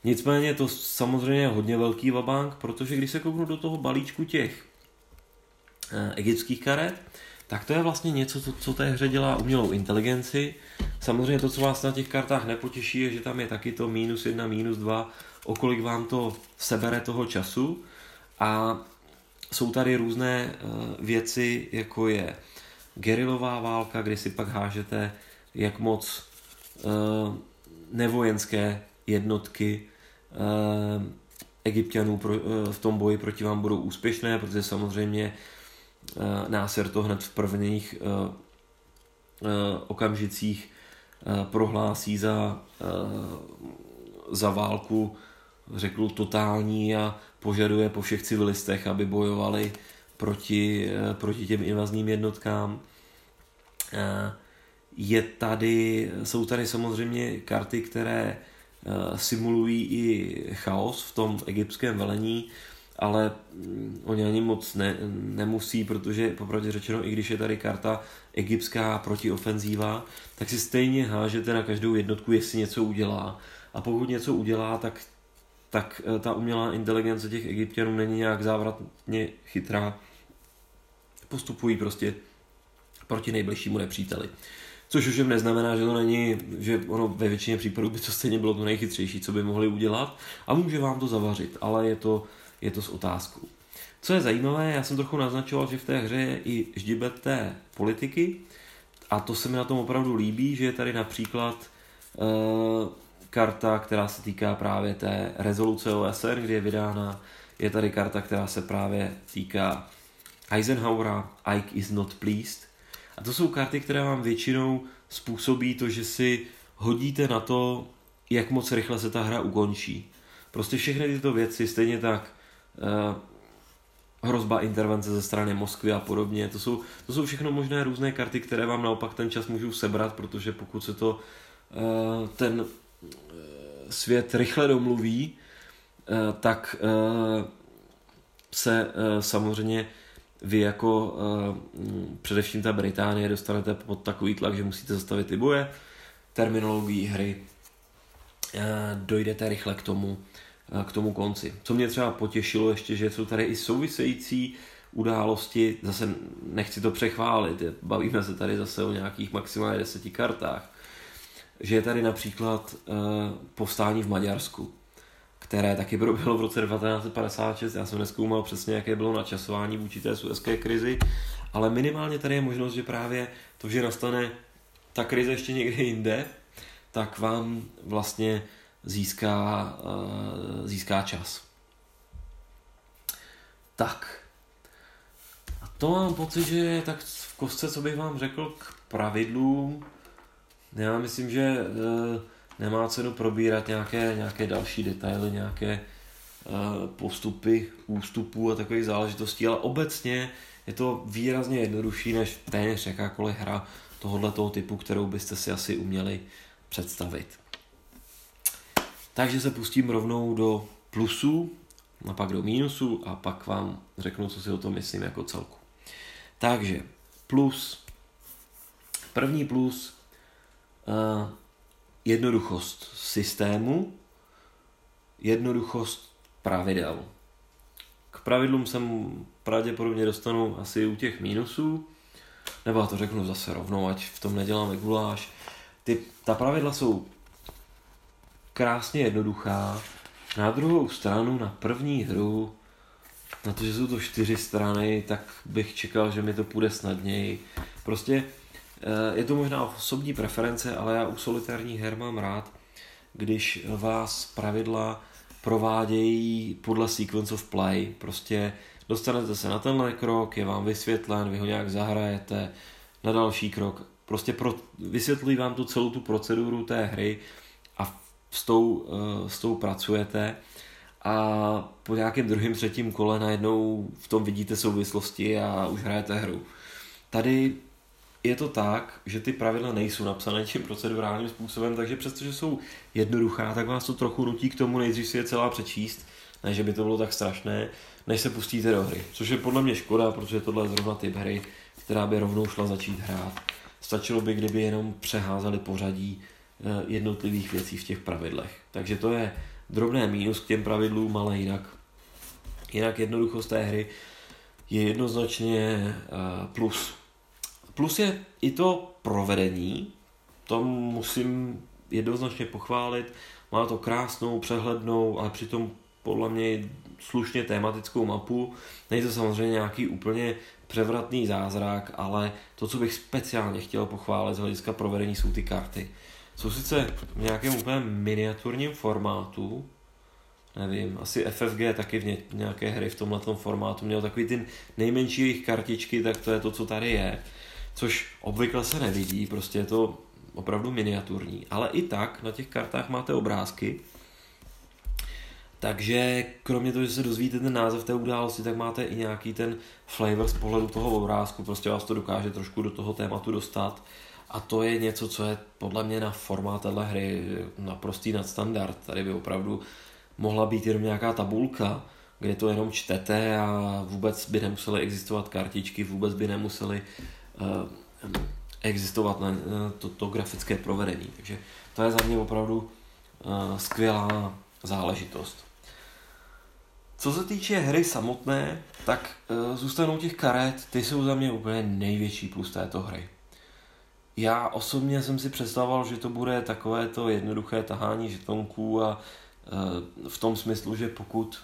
Nicméně to samozřejmě je hodně velký vabank, protože když se kouknu do toho balíčku těch eh, egyptských karet, tak to je vlastně něco, co, co té hře dělá umělou inteligenci. Samozřejmě to, co vás na těch kartách nepotěší, je, že tam je taky to minus jedna, minus dva, o kolik vám to sebere toho času. A jsou tady různé uh, věci, jako je gerilová válka, kdy si pak hážete, jak moc uh, nevojenské jednotky egyptianů pro, uh, v tom boji proti vám budou úspěšné, protože samozřejmě uh, Náser to hned v prvních okamžicích prohlásí za, za válku, řekl totální a požaduje po všech civilistech, aby bojovali proti, proti těm invazním jednotkám. Je tady, jsou tady samozřejmě karty, které Eh, simulují i chaos v tom egyptském velení, ale mm, oni ani moc ne, nemusí, protože popravdě řečeno, i když je tady karta egyptská protiofenzíva, tak si stejně hážete na každou jednotku, jestli něco udělá. A pokud něco udělá, tak, tak eh, ta umělá inteligence těch egyptianů není nějak závratně chytrá. Postupují prostě proti nejbližšímu nepříteli. Což už neznamená, že to není, že ono ve většině případů by to stejně bylo to nejchytřejší, co by mohli udělat. A může vám to zavařit, ale je to, je to s otázkou. Co je zajímavé, já jsem trochu naznačoval, že v té hře je i ždibet té politiky. A to se mi na tom opravdu líbí, že je tady například uh, karta, která se týká právě té rezoluce OSN, kde je vydána, je tady karta, která se právě týká Eisenhowera, Ike is not pleased, a to jsou karty, které vám většinou způsobí to, že si hodíte na to, jak moc rychle se ta hra ukončí. Prostě všechny tyto věci, stejně tak eh, hrozba intervence ze strany Moskvy a podobně, to jsou, to jsou všechno možné různé karty, které vám naopak ten čas můžou sebrat, protože pokud se to eh, ten eh, svět rychle domluví, eh, tak eh, se eh, samozřejmě vy jako uh, především ta Británie, dostanete pod takový tlak, že musíte zastavit ty boje, terminologií hry, dojdete rychle k tomu, k tomu konci. Co mě třeba potěšilo ještě, že jsou tady i související události, zase nechci to přechválit, bavíme se tady zase o nějakých maximálně deseti kartách, že je tady například uh, povstání v Maďarsku, které taky proběhlo v roce 1956. Já jsem neskoumal přesně, jaké bylo načasování vůči té suezké krizi, ale minimálně tady je možnost, že právě to, že nastane ta krize ještě někde jinde, tak vám vlastně získá, uh, získá čas. Tak. A to mám pocit, že tak v kostce, co bych vám řekl k pravidlům. Já myslím, že uh, nemá cenu probírat nějaké, nějaké další detaily, nějaké uh, postupy ústupů a takových záležitostí, ale obecně je to výrazně jednodušší než téměř jakákoliv hra tohoto typu, kterou byste si asi uměli představit. Takže se pustím rovnou do plusů, a pak do mínusů a pak vám řeknu, co si o tom myslím jako celku. Takže plus, první plus, uh, jednoduchost systému, jednoduchost pravidel. K pravidlům jsem pravděpodobně dostanu asi u těch mínusů, nebo to řeknu zase rovnou, ať v tom neděláme guláš. Ty, ta pravidla jsou krásně jednoduchá. Na druhou stranu, na první hru, na to, že jsou to čtyři strany, tak bych čekal, že mi to půjde snadněji. Prostě je to možná osobní preference, ale já u solitárních her mám rád, když vás pravidla provádějí podle sequence of play. Prostě dostanete se na tenhle krok, je vám vysvětlen, vy ho nějak zahrajete, na další krok. Prostě pro, vysvětlují vám tu celou tu proceduru té hry a s tou, eh, s tou pracujete a po nějakém druhém, třetím kole najednou v tom vidíte souvislosti a už hrajete hru. Tady je to tak, že ty pravidla nejsou napsané tím procedurálním způsobem, takže přestože jsou jednoduchá, tak vás to trochu nutí k tomu nejdřív si je celá přečíst, ne, že by to bylo tak strašné, než se pustíte do hry. Což je podle mě škoda, protože tohle je zrovna typ hry, která by rovnou šla začít hrát. Stačilo by, kdyby jenom přeházeli pořadí eh, jednotlivých věcí v těch pravidlech. Takže to je drobné mínus k těm pravidlům, ale jinak, jinak jednoduchost té hry je jednoznačně eh, plus. Plus je i to provedení, to musím jednoznačně pochválit. Má to krásnou, přehlednou, ale přitom podle mě slušně tématickou mapu. Není to samozřejmě nějaký úplně převratný zázrak, ale to, co bych speciálně chtěl pochválit z hlediska provedení, jsou ty karty. Jsou sice v nějakém úplně miniaturním formátu, nevím, asi FFG taky v nějaké hry v tomhle formátu měl takový ty nejmenší kartičky, tak to je to, co tady je, což obvykle se nevidí, prostě je to opravdu miniaturní, ale i tak na těch kartách máte obrázky, takže kromě toho, že se dozvíte ten název té události, tak máte i nějaký ten flavor z pohledu toho obrázku, prostě vás to dokáže trošku do toho tématu dostat. A to je něco, co je podle mě na formát téhle hry naprostý nadstandard. Tady by opravdu mohla být jenom nějaká tabulka, kde to jenom čtete a vůbec by nemusely existovat kartičky, vůbec by nemusely uh, existovat na, na to, to grafické provedení. Takže to je za mě opravdu uh, skvělá záležitost. Co se týče hry samotné, tak zůstanou těch karet, ty jsou za mě úplně největší plus této hry. Já osobně jsem si představoval, že to bude takové to jednoduché tahání žetonků a v tom smyslu, že pokud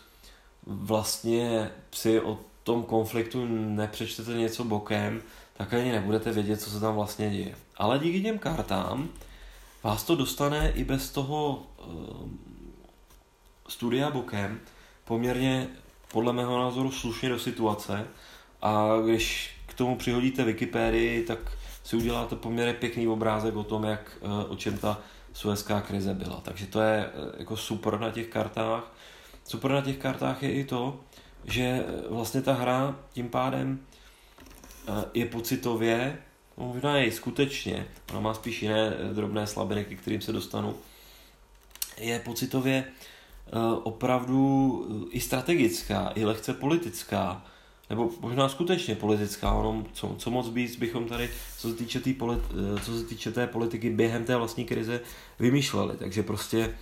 vlastně si o tom konfliktu nepřečtete něco bokem, tak ani nebudete vědět, co se tam vlastně děje. Ale díky těm kartám vás to dostane i bez toho uh, studia bokem, poměrně podle mého názoru slušně do situace a když k tomu přihodíte Wikipedii, tak si uděláte poměrně pěkný obrázek o tom, jak, eh, o čem ta suezká krize byla. Takže to je eh, jako super na těch kartách. Super na těch kartách je i to, že eh, vlastně ta hra tím pádem je pocitově, no možná je skutečně, ona má spíš jiné drobné slabiny, ke kterým se dostanu, je pocitově Eh, opravdu eh, i strategická, i lehce politická. nebo možná skutečně politická, ono, co, co moc víc bychom tady, co se týče, tý polit, eh, co se týče té politiky během té vlastní krize, vymýšleli. Takže prostě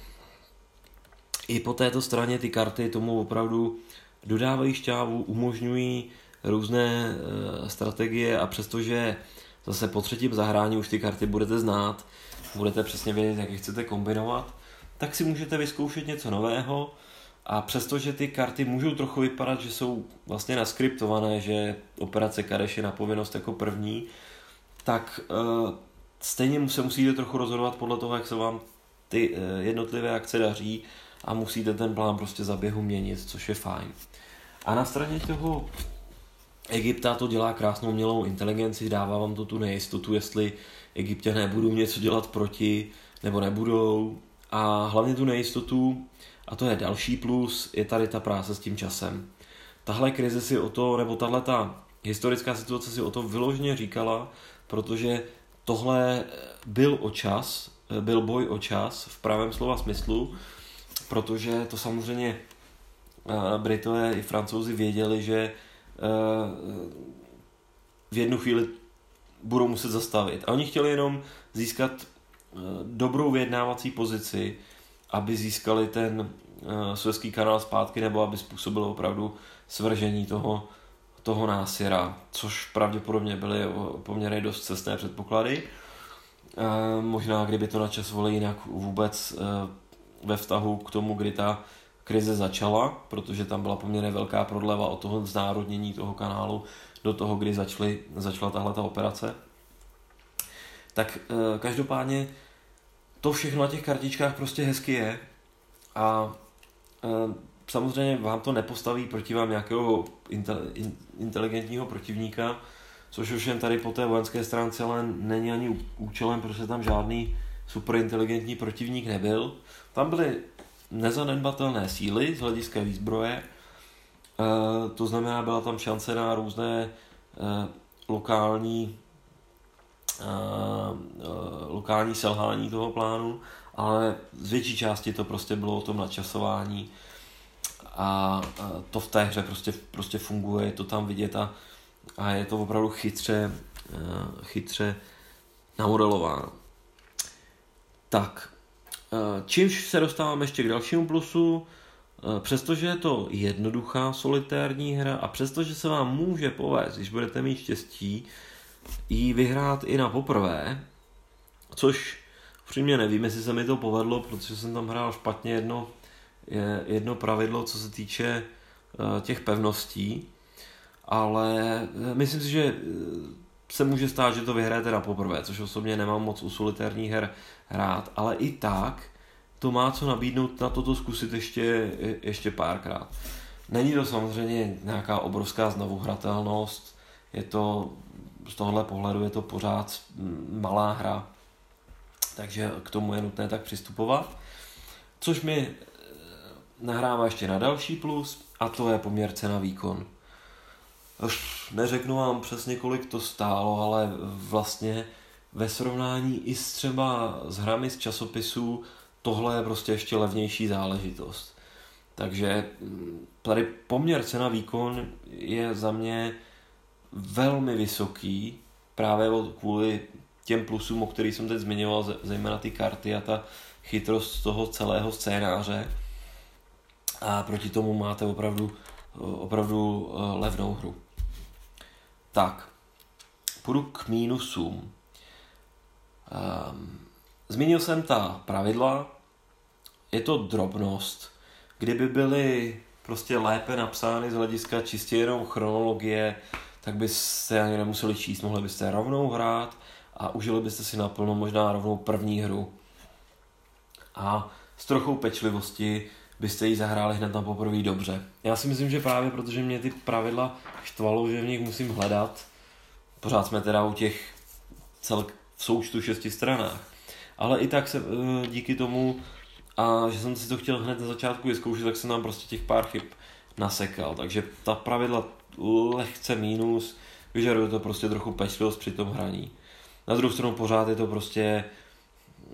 i po této straně ty karty tomu opravdu dodávají šťávu, umožňují různé e, strategie a přestože zase po třetím zahrání už ty karty budete znát, budete přesně vědět, jak je chcete kombinovat, tak si můžete vyzkoušet něco nového a přestože ty karty můžou trochu vypadat, že jsou vlastně naskriptované, že operace Kadeš je na povinnost jako první, tak uh, stejně se musíte trochu rozhodovat podle toho, jak se vám ty uh, jednotlivé akce daří a musíte ten plán prostě za běhu měnit, což je fajn. A na straně toho Egypta to dělá krásnou mělou inteligenci, dává vám to tu nejistotu, jestli egyptěné budou něco dělat proti, nebo nebudou. A hlavně tu nejistotu, a to je další plus, je tady ta práce s tím časem. Tahle krize si o to, nebo tahle ta historická situace si o to vyloženě říkala, protože tohle byl o čas, byl boj o čas v pravém slova smyslu, protože to samozřejmě eh, Britové i Francouzi věděli, že v jednu chvíli budou muset zastavit. A oni chtěli jenom získat eh, dobrou vyjednávací pozici, aby získali ten Suezký kanál zpátky, nebo aby způsobilo opravdu svržení toho, toho násira, což pravděpodobně byly poměrně dost cestné předpoklady. Možná, kdyby to načasovali jinak vůbec ve vztahu k tomu, kdy ta krize začala, protože tam byla poměrně velká prodleva od toho znárodnění toho kanálu do toho, kdy začaly, začala tahle ta operace. Tak e, každopádně to všechno na těch kartičkách prostě hezky je a e, samozřejmě vám to nepostaví proti vám nějakého inteligentního protivníka, což už jen tady po té vojenské stránce ale není ani účelem, protože tam žádný superinteligentní protivník nebyl. Tam byly nezanedbatelné síly z hlediska výzbroje, e, to znamená, byla tam šance na různé e, lokální e, lokální selhání toho plánu, ale z větší části to prostě bylo o tom načasování a to v té hře prostě, prostě funguje, je to tam vidět a, a je to opravdu chytře, chytře namodelováno. Tak, čímž se dostáváme ještě k dalšímu plusu, eh, přestože je to jednoduchá solitérní hra a přestože se vám může povést, když budete mít štěstí, ji vyhrát i na poprvé, což upřímně nevím, jestli se mi to povedlo, protože jsem tam hrál špatně jedno, jedno pravidlo, co se týče eh, těch pevností, ale myslím si, že se může stát, že to vyhrajete na poprvé, což osobně nemám moc u solitérních her rád, ale i tak to má co nabídnout na toto zkusit ještě, ještě párkrát. Není to samozřejmě nějaká obrovská znovuhratelnost, je to z tohohle pohledu je to pořád malá hra, takže k tomu je nutné tak přistupovat. Což mi eh, nahrává ještě na další plus, a to je poměr cena výkon. Neřeknu vám přesně, kolik to stálo, ale vlastně ve srovnání i s třeba s hrami z časopisů tohle je prostě ještě levnější záležitost. Takže mm, tady poměr cena výkon je za mě velmi vysoký, právě kvůli těm plusům, o kterých jsem teď zmiňoval, zejména ty karty a ta chytrost toho celého scénáře. A proti tomu máte opravdu, opravdu eh, levnou hru. Tak, půjdu k mínusům. Um, zmínil jsem ta pravidla, je to drobnost. Kdyby byly prostě lépe napsány z hlediska čistě jenom chronologie, tak byste ani nemuseli číst, mohli byste rovnou hrát a užili byste si naplno možná rovnou první hru. A s trochou pečlivosti byste ji zahráli hned na poprvé dobře. Já si myslím, že právě protože mě ty pravidla štvalo, že v nich musím hledat, pořád jsme teda u těch celk v součtu šesti stranách. Ale i tak se eh, díky tomu, a že jsem si to chtěl hned na začátku vyzkoušet, tak jsem nám prostě těch pár chyb nasekal. Takže ta pravidla lehce mínus, vyžaduje to prostě trochu pečlivost při tom hraní. Na druhou stranu pořád je to prostě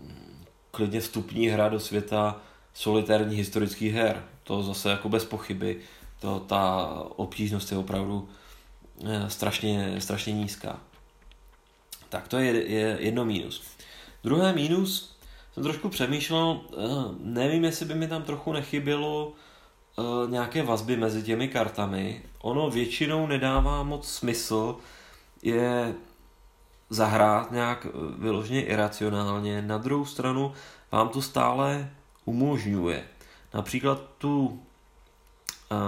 mm, klidně vstupní hra do světa solitérních historických her. To zase jako bez pochyby. To, ta obtížnost je opravdu strašně, strašně nízká. Tak to je, je jedno mínus. Druhé mínus, jsem trošku přemýšlel, nevím, jestli by mi tam trochu nechybělo nějaké vazby mezi těmi kartami. Ono většinou nedává moc smysl je zahrát nějak vyloženě iracionálně. Na druhou stranu vám to stále umožňuje. Například tu uh,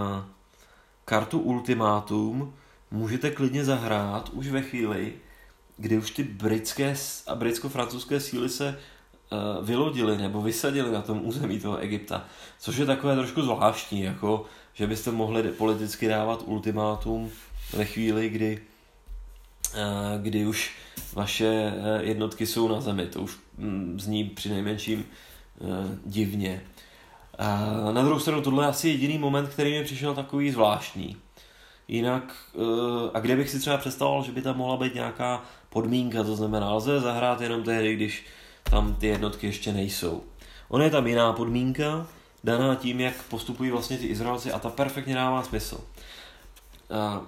kartu Ultimátum můžete klidně zahrát už ve chvíli, kdy už ty britské a britsko-francouzské síly se uh, vylodily nebo vysadily na tom území toho Egypta. Což je takové trošku zvláštní, jako že byste mohli politicky dávat ultimátum ve chvíli, kdy, uh, kdy už vaše jednotky jsou na zemi. To už mm, zní při nejmenším divně. A na druhou stranu tohle je asi jediný moment, který mi přišel takový zvláštní. Jinak, eh, a kde bych si třeba představoval, že by tam mohla být nějaká podmínka, to znamená, lze zahrát jenom tehdy, když tam ty jednotky ještě nejsou. Ona je tam jiná podmínka, daná tím, jak postupují vlastně ty Izraelci a ta perfektně dává smysl. A,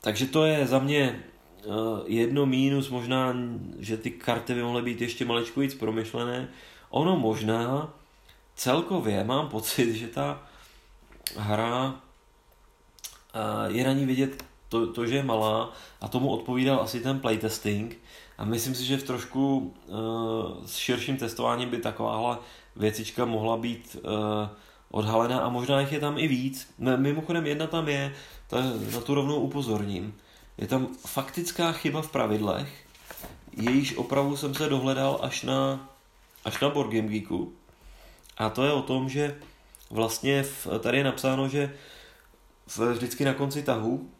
takže to je za mě uh, jedno mínus, možná, že ty karty by mohly být ještě maličko víc promyšlené. Ono možná, celkově mám pocit, že ta hra je na ní vidět to, to, že je malá a tomu odpovídal asi ten playtesting a myslím si, že v trošku uh, s širším testováním by takováhle věcička mohla být uh, odhalená a možná jich je tam i víc. Mimochodem jedna tam je, to na tu rovnou upozorním. Je tam faktická chyba v pravidlech, jejíž opravu jsem se dohledal až na, až na Board Game Geeku. A to je o tom, že vlastně v, tady je napsáno, že v, vždycky na konci tahu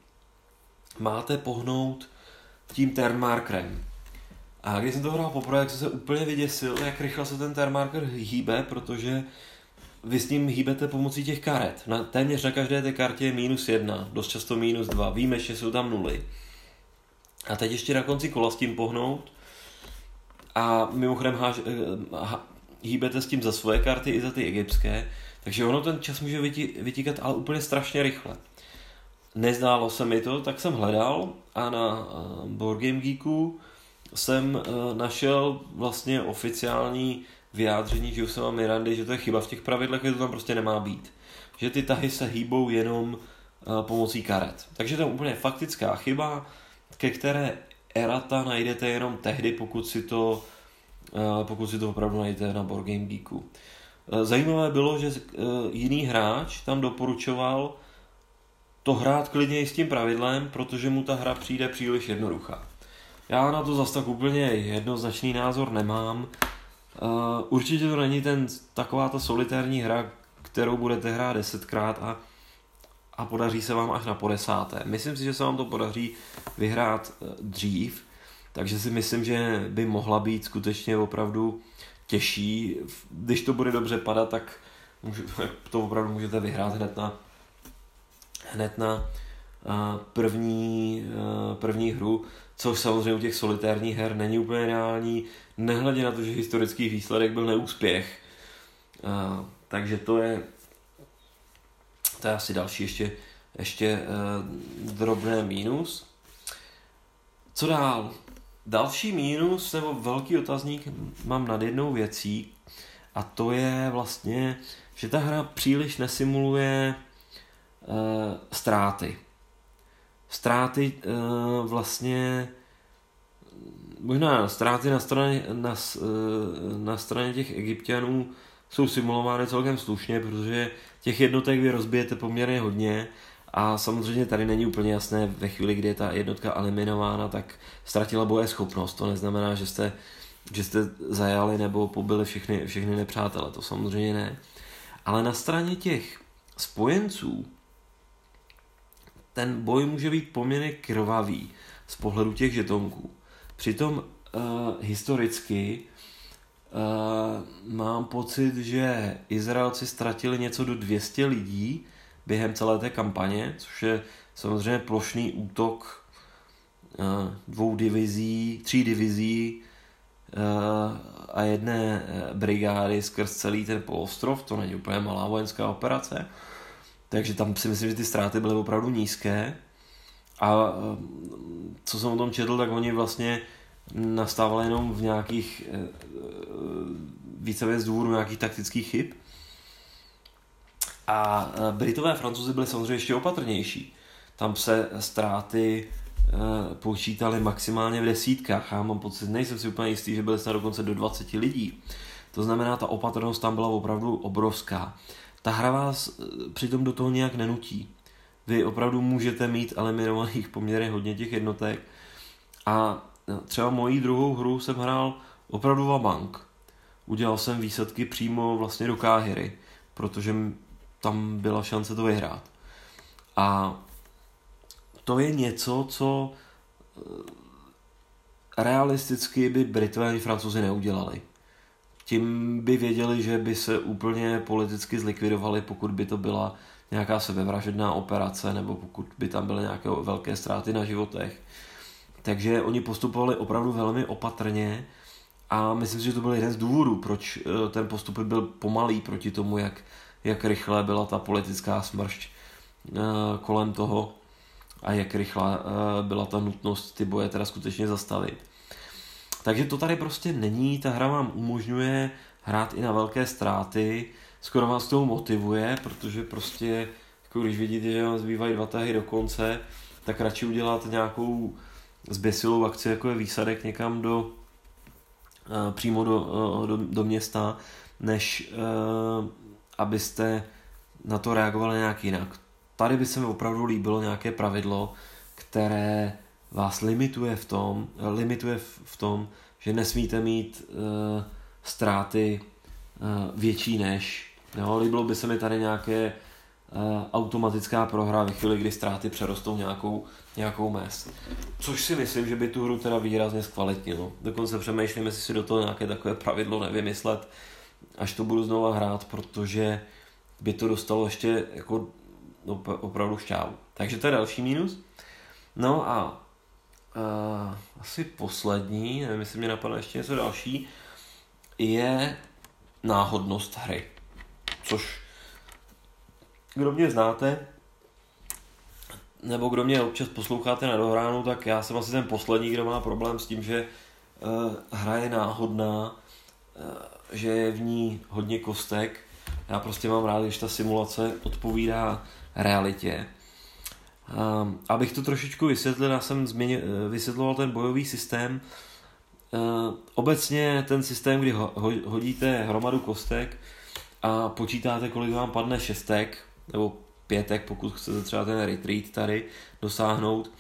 máte pohnout tím termarkerem. A když jsem to hrál poprvé, jak jsem se úplně vyděsil, jak rychle se ten termarker hýbe, protože vy s ním hýbete pomocí těch karet. Na, téměř na každé té kartě je minus jedna, dost často minus dva. Víme, že jsou tam nuly. A teď ještě na konci kola s tím pohnout. A mimochodem háž, eh, hýbete s tím za svoje karty i za ty egyptské, takže ono ten čas může vytíkat ale úplně strašně rychle. Nezdálo se mi to, tak jsem hledal a na eh, Board Game Geeku jsem eh, našel vlastně oficiální vyjádření, že Mirandy, že to je chyba v těch pravidlech, že to tam prostě nemá být. Že ty tahy se hýbou jenom pomocí karet. Takže to je úplně faktická chyba, ke které erata najdete jenom tehdy, pokud si to Eh, pokud si to opravdu najdete na Board Game Geeku. Eh, zajímavé bylo, že eh, jiný hráč tam doporučoval to hrát klidně i s tím pravidlem, protože mu ta hra přijde příliš jednoduchá. Já na to zase tak úplně jednoznačný názor nemám. Určitě to není ten, taková ta solitární hra, kterou budete hrát desetkrát a, a podaří se vám až na podesáté. Myslím si, že se vám to podaří vyhrát dřív, takže si myslím, že by mohla být skutečně opravdu těžší. Když to bude dobře padat, tak to opravdu můžete vyhrát hned na, hned na první, první hru, což samozřejmě u těch solitérních her není úplně reální, nehledě na to, že historický výsledek byl neúspěch. Takže to je, to je asi další ještě, ještě drobné mínus. Co dál? Další mínus nebo velký otazník mám nad jednou věcí a to je vlastně, že ta hra příliš nesimuluje uh, ztráty. Ztráty uh, vlastně možná ztráty na straně, na, uh, na straně těch egyptianů jsou simulovány celkem slušně, protože těch jednotek vy rozbijete poměrně hodně a samozřejmě tady není úplně jasné ve chvíli, kdy je ta jednotka eliminována, tak ztratila boje schopnost. To neznamená, že jste, že jste zajali nebo pobili všechny, všechny nepřátele. To samozřejmě ne. Ale na straně těch spojenců ten boj může být poměrně krvavý z pohledu těch žetonků. Přitom uh, historicky uh, mám pocit, že Izraelci ztratili něco do 200 lidí během celé té kampaně, což je samozřejmě plošný útok eh, dvou divizí, tří divizí eh, a jedné brigády skrz celý ten poloostrov, to není úplně malá vojenská operace, takže tam si myslím, že ty ztráty byly opravdu nízké, A co jsem o tom četl, tak oni vlastně nastávali jenom v nějakých více z důvodu nějakých taktických chyb. A Britové a Francouzi byli samozřejmě ještě opatrnější. Tam se ztráty počítali maximálně v desítkách. Já mám pocit, nejsem si úplně jistý, že byly snad dokonce do 20 lidí. To znamená, ta opatrnost tam byla opravdu obrovská. Ta hra vás eh, přitom do toho nějak nenutí. Vy opravdu můžete mít eliminovaných poměrně hodně těch jednotek a eh, třeba mojí druhou hru jsem hrál opravdu bank. Udělal jsem výsledky přímo vlastně do Káhyry, protože tam byla šance to vyhrát. A to je něco, co eh, realisticky by Britové ani Francouzi neudělali tím by věděli, že by se úplně politicky zlikvidovali, pokud by to byla nějaká sebevražedná operace nebo pokud by tam byly nějaké velké ztráty na životech. Takže oni postupovali opravdu velmi opatrně a myslím si, že to byl jeden z důvodů, proč eh, ten postup byl pomalý proti tomu, jak, jak rychle byla ta politická smršť eh, kolem toho a jak rychle eh, byla ta nutnost ty boje teda skutečně zastavit. Takže to tady prostě není, ta hra vám umožňuje hrát i na velké ztráty, skoro vás toho motivuje, protože prostě, jako když vidíte, že vám zbývají dva tahy do konce, tak radši udělat nějakou zběsilou akci, jako je výsadek někam do, uh, přímo do, uh, do, do města, než uh, abyste na to reagovali nějak jinak. Tady by se mi opravdu líbilo nějaké pravidlo, které vás limituje v tom, limituje v tom, že nesmíte mít uh, ztráty uh, větší než. Jo, líbilo by se mi tady nějaké uh, automatická prohra ve chvíli, kdy ztráty přerostou nějakou, nějakou mez. Což si myslím, že by tu hru teda výrazně zkvalitnilo. Dokonce přemýšlím, jestli si do toho nějaké takové pravidlo nevymyslet, až to budu znova hrát, protože by to dostalo ještě jako no, opravdu šťávu. Takže to je další mínus. No a uh, asi poslední, nevím, jestli mě napadne ještě něco další, je náhodnost hry. Což, kdo mě znáte, nebo kdo mě občas posloucháte na dohránu, tak já jsem asi ten poslední, kdo má problém s tím, že uh, hra je náhodná, uh, že je v ní hodně kostek. Já prostě mám rád, když ta simulace odpovídá realitě. Um, abych to trošičku vysvětlil, já jsem změnil, eh, vysvětloval ten bojový systém. Uh, obecně ten systém, kdy ho, ho, hodíte hromadu kostek a počítáte, kolik vám padne šestek, nebo pětek, pokud chcete třeba ten retreat tady dosáhnout,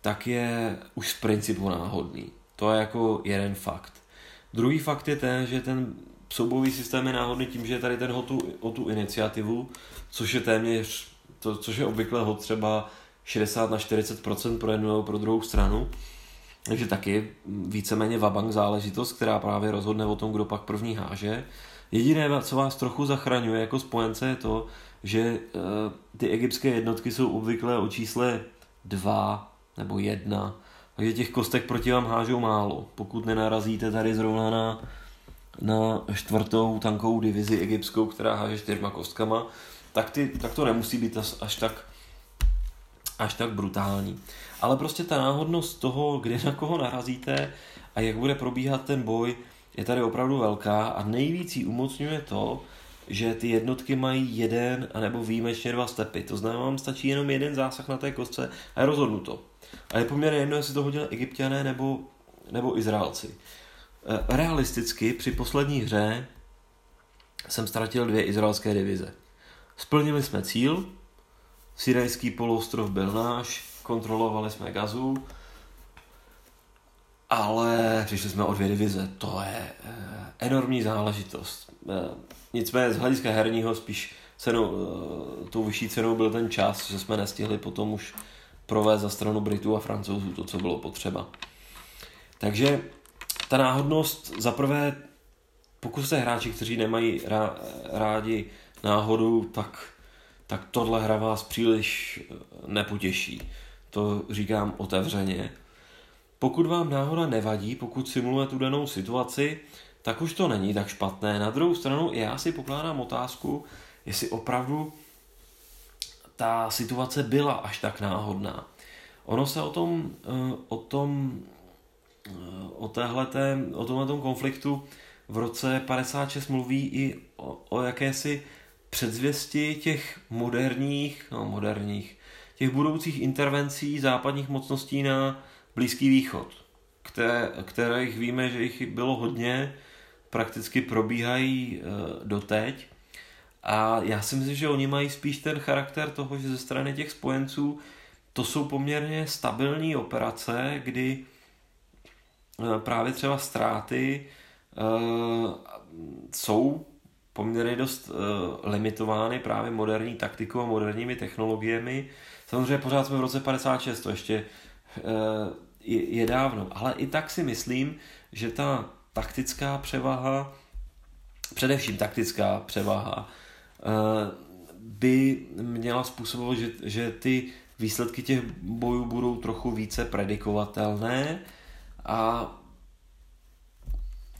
tak je už z principu náhodný. To je jako jeden fakt. Druhý fakt je ten, že ten soubojový systém je náhodný tím, že je tady ten o tu, o tu iniciativu, což je téměř, to, což je obvykle ho třeba 60 na 40% pro jednu nebo pro druhou stranu. Takže taky víceméně vabank záležitost, která právě rozhodne o tom, kdo pak první háže. Jediné, co vás trochu zachraňuje jako spojence, je to, že e, ty egyptské jednotky jsou obvykle o čísle 2 nebo 1, takže těch kostek proti vám hážou málo. Pokud nenarazíte tady zrovna na, na čtvrtou tankovou divizi egyptskou, která háže čtyřma kostkama, tak, ty, tak to nemusí být až tak až tak brutální. Ale prostě ta náhodnost toho, kde na koho narazíte a jak bude probíhat ten boj, je tady opravdu velká a nejvíc jí umocňuje to, že ty jednotky mají jeden anebo výjimečně dva stepy. To znamená, vám stačí jenom jeden zásah na té kostce a je rozhodnuto. A je poměrně jedno, jestli to hodili egyptiané nebo, nebo Izraelci. E, realisticky při poslední hře jsem ztratil dvě izraelské divize. Splnili jsme cíl, Syrajský poloostrov byl náš, kontrolovali jsme gazu, ale přišli jsme o dvě divize. To je eh, enormní záležitost. Eh, nicméně z hlediska herního spíš cenou, eh, tou vyšší cenou byl ten čas, že jsme nestihli potom už provést za stranu Britů a Francouzů to, co bylo potřeba. Takže ta náhodnost, za prvé, pokud se hráči, kteří nemají rádi náhodu, tak tak tohle hra vás příliš eh, nepotěší. To říkám otevřeně. Pokud vám náhoda nevadí, pokud simuluje tu danou situaci, tak už to není tak špatné. Na druhou stranu já si pokládám otázku, jestli opravdu ta situace byla až tak náhodná. ono se o tom, o tom, o téhleté, o tomhle konfliktu v roce 56 mluví i o, o jakési předzvěsti těch moderních, no moderních, těch budoucích intervencí západních mocností na Blízký východ, které, kterých víme, že jich bylo hodně, prakticky probíhají e, doteď. A já si myslím, že oni mají spíš ten charakter toho, že ze strany těch spojenců to jsou poměrně stabilní operace, kdy e, právě třeba ztráty e, jsou poměrně dost limitovány právě moderní taktikou a moderními technologiemi. Samozřejmě pořád jsme v roce 56, to ještě je, je dávno, ale i tak si myslím, že ta taktická převaha, především taktická převaha, uh, by měla způsobovat, že, že ty výsledky těch bojů budou trochu více predikovatelné a,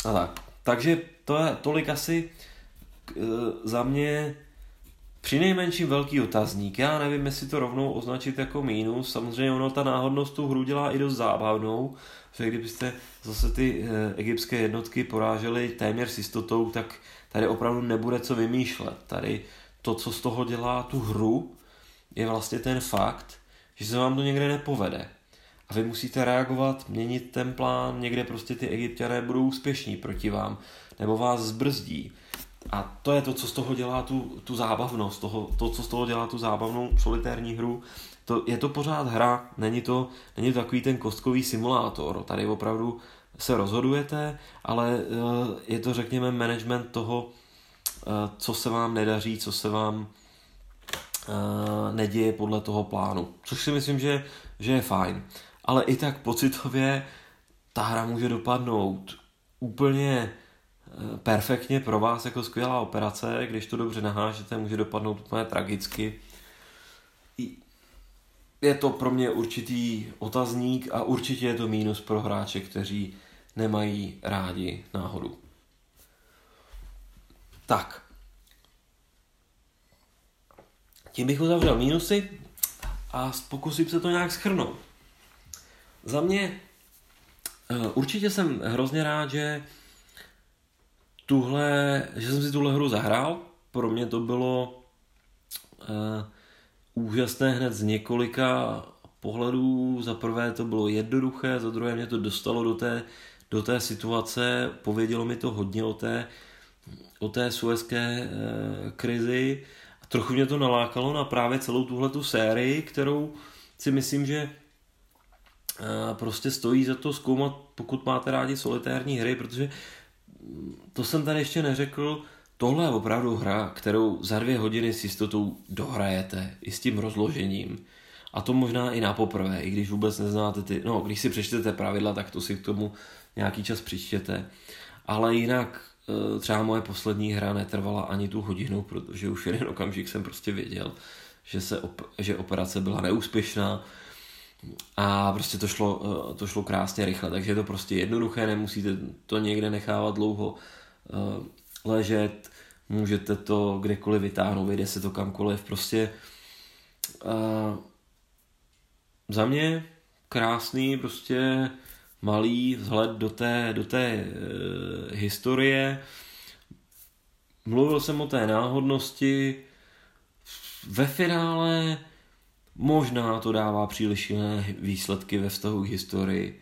a tak. Takže to je tolik asi Eh, za mě při nejmenším velký otazník. Já nevím, jestli to rovnou označit jako mínus. Samozřejmě ono ta náhodnost tu hru dělá i dost zábavnou, že kdybyste zase ty e, egyptské jednotky poráželi téměř s jistotou, tak tady opravdu nebude co vymýšlet. Tady to, co z toho dělá tu hru, je vlastně ten fakt, že se vám to někde nepovede. A vy musíte reagovat, měnit ten plán, někde prostě ty egyptiané budou úspěšní proti vám, nebo vás zbrzdí. A to je to, co z toho dělá tu, tu zábavnost, toho, to, co z toho dělá tu zábavnou solitérní hru. To, je to pořád hra, není to, není to takový ten kostkový simulátor. Tady opravdu se rozhodujete, ale uh, je to, řekněme, management toho, uh, co se vám nedaří, co se vám uh, neděje podle toho plánu. Což si myslím, že, že je fajn. Ale i tak pocitově ta hra může dopadnout úplně perfektně pro vás jako skvělá operace, když to dobře nahážete, může dopadnout úplně tragicky. Je to pro mě určitý otazník a určitě je to mínus pro hráče, kteří nemají rádi náhodu. Tak. Tím bych uzavřel mínusy a pokusím se to nějak schrnout. Za mě eh, určitě jsem hrozně rád, že tuhle, že jsem si tuhle hru zahrál. Pro mě to bylo uh, úžasné hned z několika pohledů. Za prvé to bylo jednoduché, za druhé mě to dostalo do té, do té situace, povědělo mi to hodně o té, o té suezké uh, krizi a trochu mě to nalákalo na právě celou tuhle tu sérii, kterou si myslím, že uh, prostě stojí za to zkoumat, pokud máte rádi solitérní hry, protože to jsem tady ještě neřekl, tohle je opravdu hra, kterou za dvě hodiny s jistotou dohrajete i s tím rozložením. A to možná i na poprvé, i když vůbec neznáte ty, no když si přečtete pravidla, tak to si k tomu nějaký čas přičtěte. Ale jinak eh, třeba moje poslední hra netrvala ani tu hodinu, protože už jeden okamžik jsem prostě věděl, že, se op- že operace byla neúspěšná a prostě to šlo, eh, to šlo krásně rychle, takže je to prostě jednoduché, nemusíte to někde nechávat dlouho eh, ležet, můžete to kdekoliv vytáhnout, vyjde se to kamkoliv, prostě uh, za mě krásný, prostě malý vzhled do té, do té historie. Mluvil jsem o té náhodnosti. Ve finále možná to dává příliš jiné výsledky ve vztahu k historii,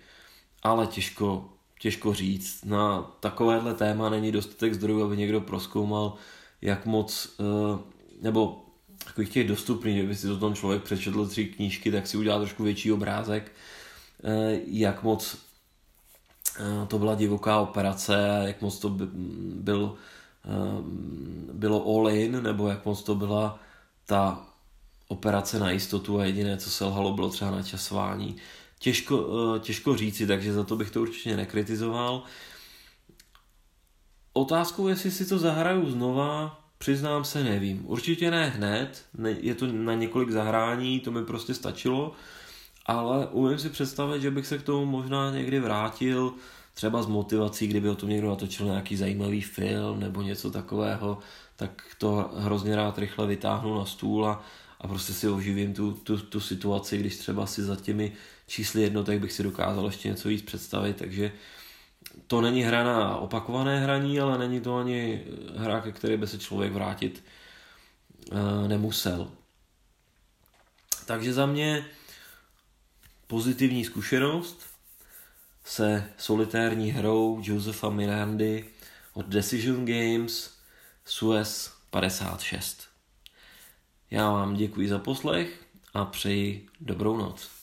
ale těžko, těžko říct. Na takovéhle téma není dostatek zdrojů, aby někdo proskoumal, jak moc, eh, nebo takových těch dostupných, kdyby si to tom člověk přečetl tři knížky, tak si udělá trošku větší obrázek, eh, jak moc eh, to byla divoká operace, jak moc to byl, bylo all in, nebo jak moc to byla ta operace na jistotu a jediné, co selhalo, bylo třeba načasování těžko, eh, těžko říci, takže za to bych to určitě nekritizoval. Otázkou, jestli si to zahraju znova, přiznám se, nevím. Určitě ne hned, je to na několik zahrání, to mi prostě stačilo, ale umím si představit, že bych se k tomu možná někdy vrátil, třeba s motivací, kdyby o tom někdo natočil nějaký zajímavý film nebo něco takového, tak to hrozně rád rychle vytáhnu na stůl a, a prostě si oživím tu, tu, tu situaci, když třeba si za těmi čísly jednotek bych si dokázal ještě něco víc představit, takže to není hra na opakované hraní, ale není to ani hra, ke které by se člověk vrátit uh, nemusel. Takže za mě pozitivní zkušenost se solitérní hrou Josefa Mirandy od Decision Games Suez 56. Já vám děkuji za poslech a přeji dobrou noc.